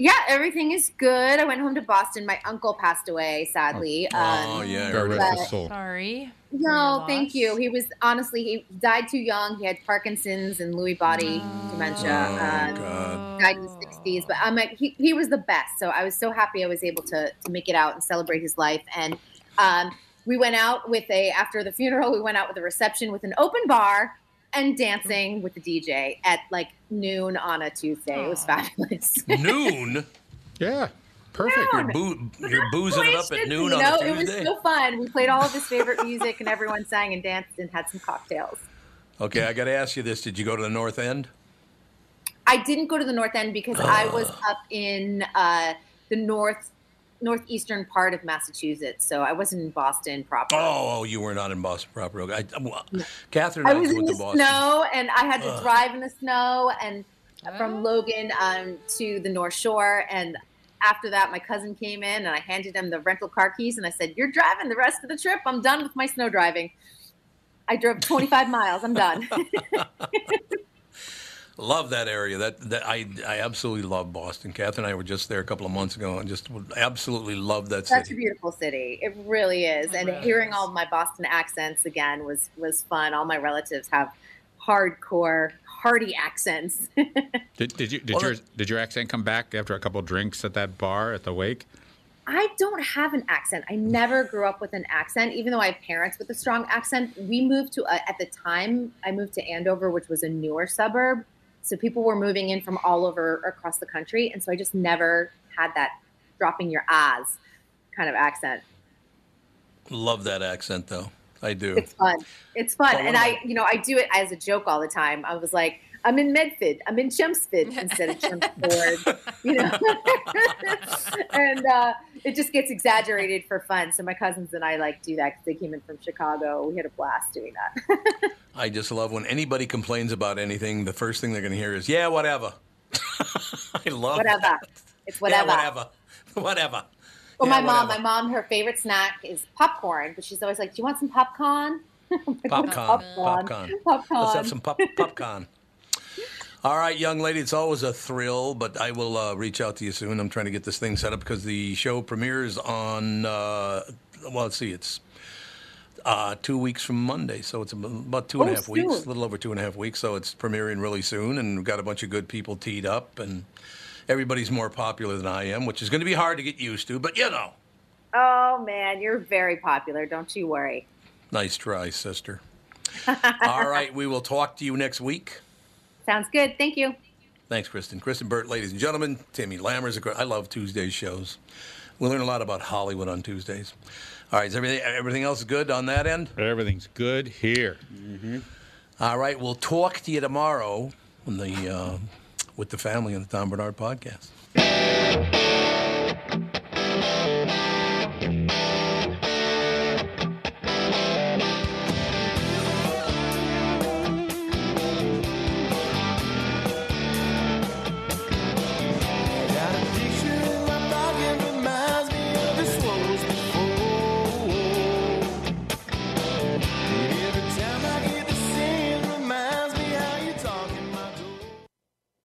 Yeah, everything is good. I went home to Boston. My uncle passed away, sadly. Oh Um, yeah, I God heard rest that. his soul. Sorry. No, thank you. He was honestly he died too young. He had Parkinson's and Lewy body dementia. Oh um, God. died in his sixties, but I'm like he, he was the best. So I was so happy I was able to to make it out and celebrate his life. And um, we went out with a after the funeral. We went out with a reception with an open bar and dancing with the DJ at like noon on a Tuesday. It was fabulous. <laughs> Noon. Yeah. Perfect. You're, boo- you're boozing it up at noon you on know, a it was so fun. We played all of his favorite music, and everyone sang and danced and had some cocktails. Okay, I got to ask you this: Did you go to the North End? I didn't go to the North End because I was <gasps> up in uh, the north northeastern part of Massachusetts, so I wasn't in Boston proper. Oh, oh, you were not in Boston proper. Okay. I, well, Catherine I and I, was went in to the Boston. snow, and I had to Ugh. drive in the snow, and from Logan um, to the North Shore. And after that, my cousin came in, and I handed him the rental car keys, and I said, "You're driving the rest of the trip. I'm done with my snow driving." I drove 25 miles. I'm done. <laughs> <laughs> Love that area. That that I I absolutely love Boston. Catherine and I were just there a couple of months ago, and just absolutely love that Such a beautiful city. It really is. And hearing all my Boston accents again was was fun. All my relatives have hardcore, hearty accents. <laughs> Did, did you did Well, your did your accent come back after a couple of drinks at that bar at the wake? I don't have an accent. I never grew up with an accent, even though I have parents with a strong accent. We moved to, a, at the time, I moved to Andover, which was a newer suburb. So people were moving in from all over across the country. And so I just never had that dropping your ahs kind of accent. Love that accent though. I do. It's fun. It's fun, Well, and I, you know, I do it as a joke all the time. I was like, I'm in Medford. I'm in Chelmsford instead of Chelmsford. you know, <laughs> and uh, it just gets exaggerated for fun. So my cousins and I like do that because they came in from Chicago. We had a blast doing that. <laughs> I just love when anybody complains about anything. The first thing they're going to hear is, "Yeah, whatever." <laughs> I love whatever. that. It's whatever. Yeah, whatever. Whatever. Well, Yeah, my mom, my mom, her favorite snack is popcorn, but she's always like, "Do you want some popcorn?" I'm like, "What's Popcorn. popcorn. Popcorn. Popcorn. Let's have some pop- popcorn. All right, young lady, it's always a thrill, but I will uh, reach out to you soon. I'm trying to get this thing set up because the show premieres on, uh, well, let's see, it's uh, two weeks from Monday, so it's about two and a Oh, half weeks, a little over two and a half weeks. So it's premiering really soon, and we've got a bunch of good people teed up, and everybody's more popular than I am, which is going to be hard to get used to, but you know, Oh man, you're very popular. Don't you worry. nice try, sister. <laughs> All right, we will talk to you next week. Sounds good. Thank you. Thanks, Kristen. Kristen Burt, ladies and gentlemen. Timmy Lammers. I love Tuesday shows. We learn a lot about Hollywood on Tuesdays. All right, is everything everything else good on that end? Everything's good here. All right, we'll talk to you tomorrow on the uh, with the family on the Tom Barnard podcast.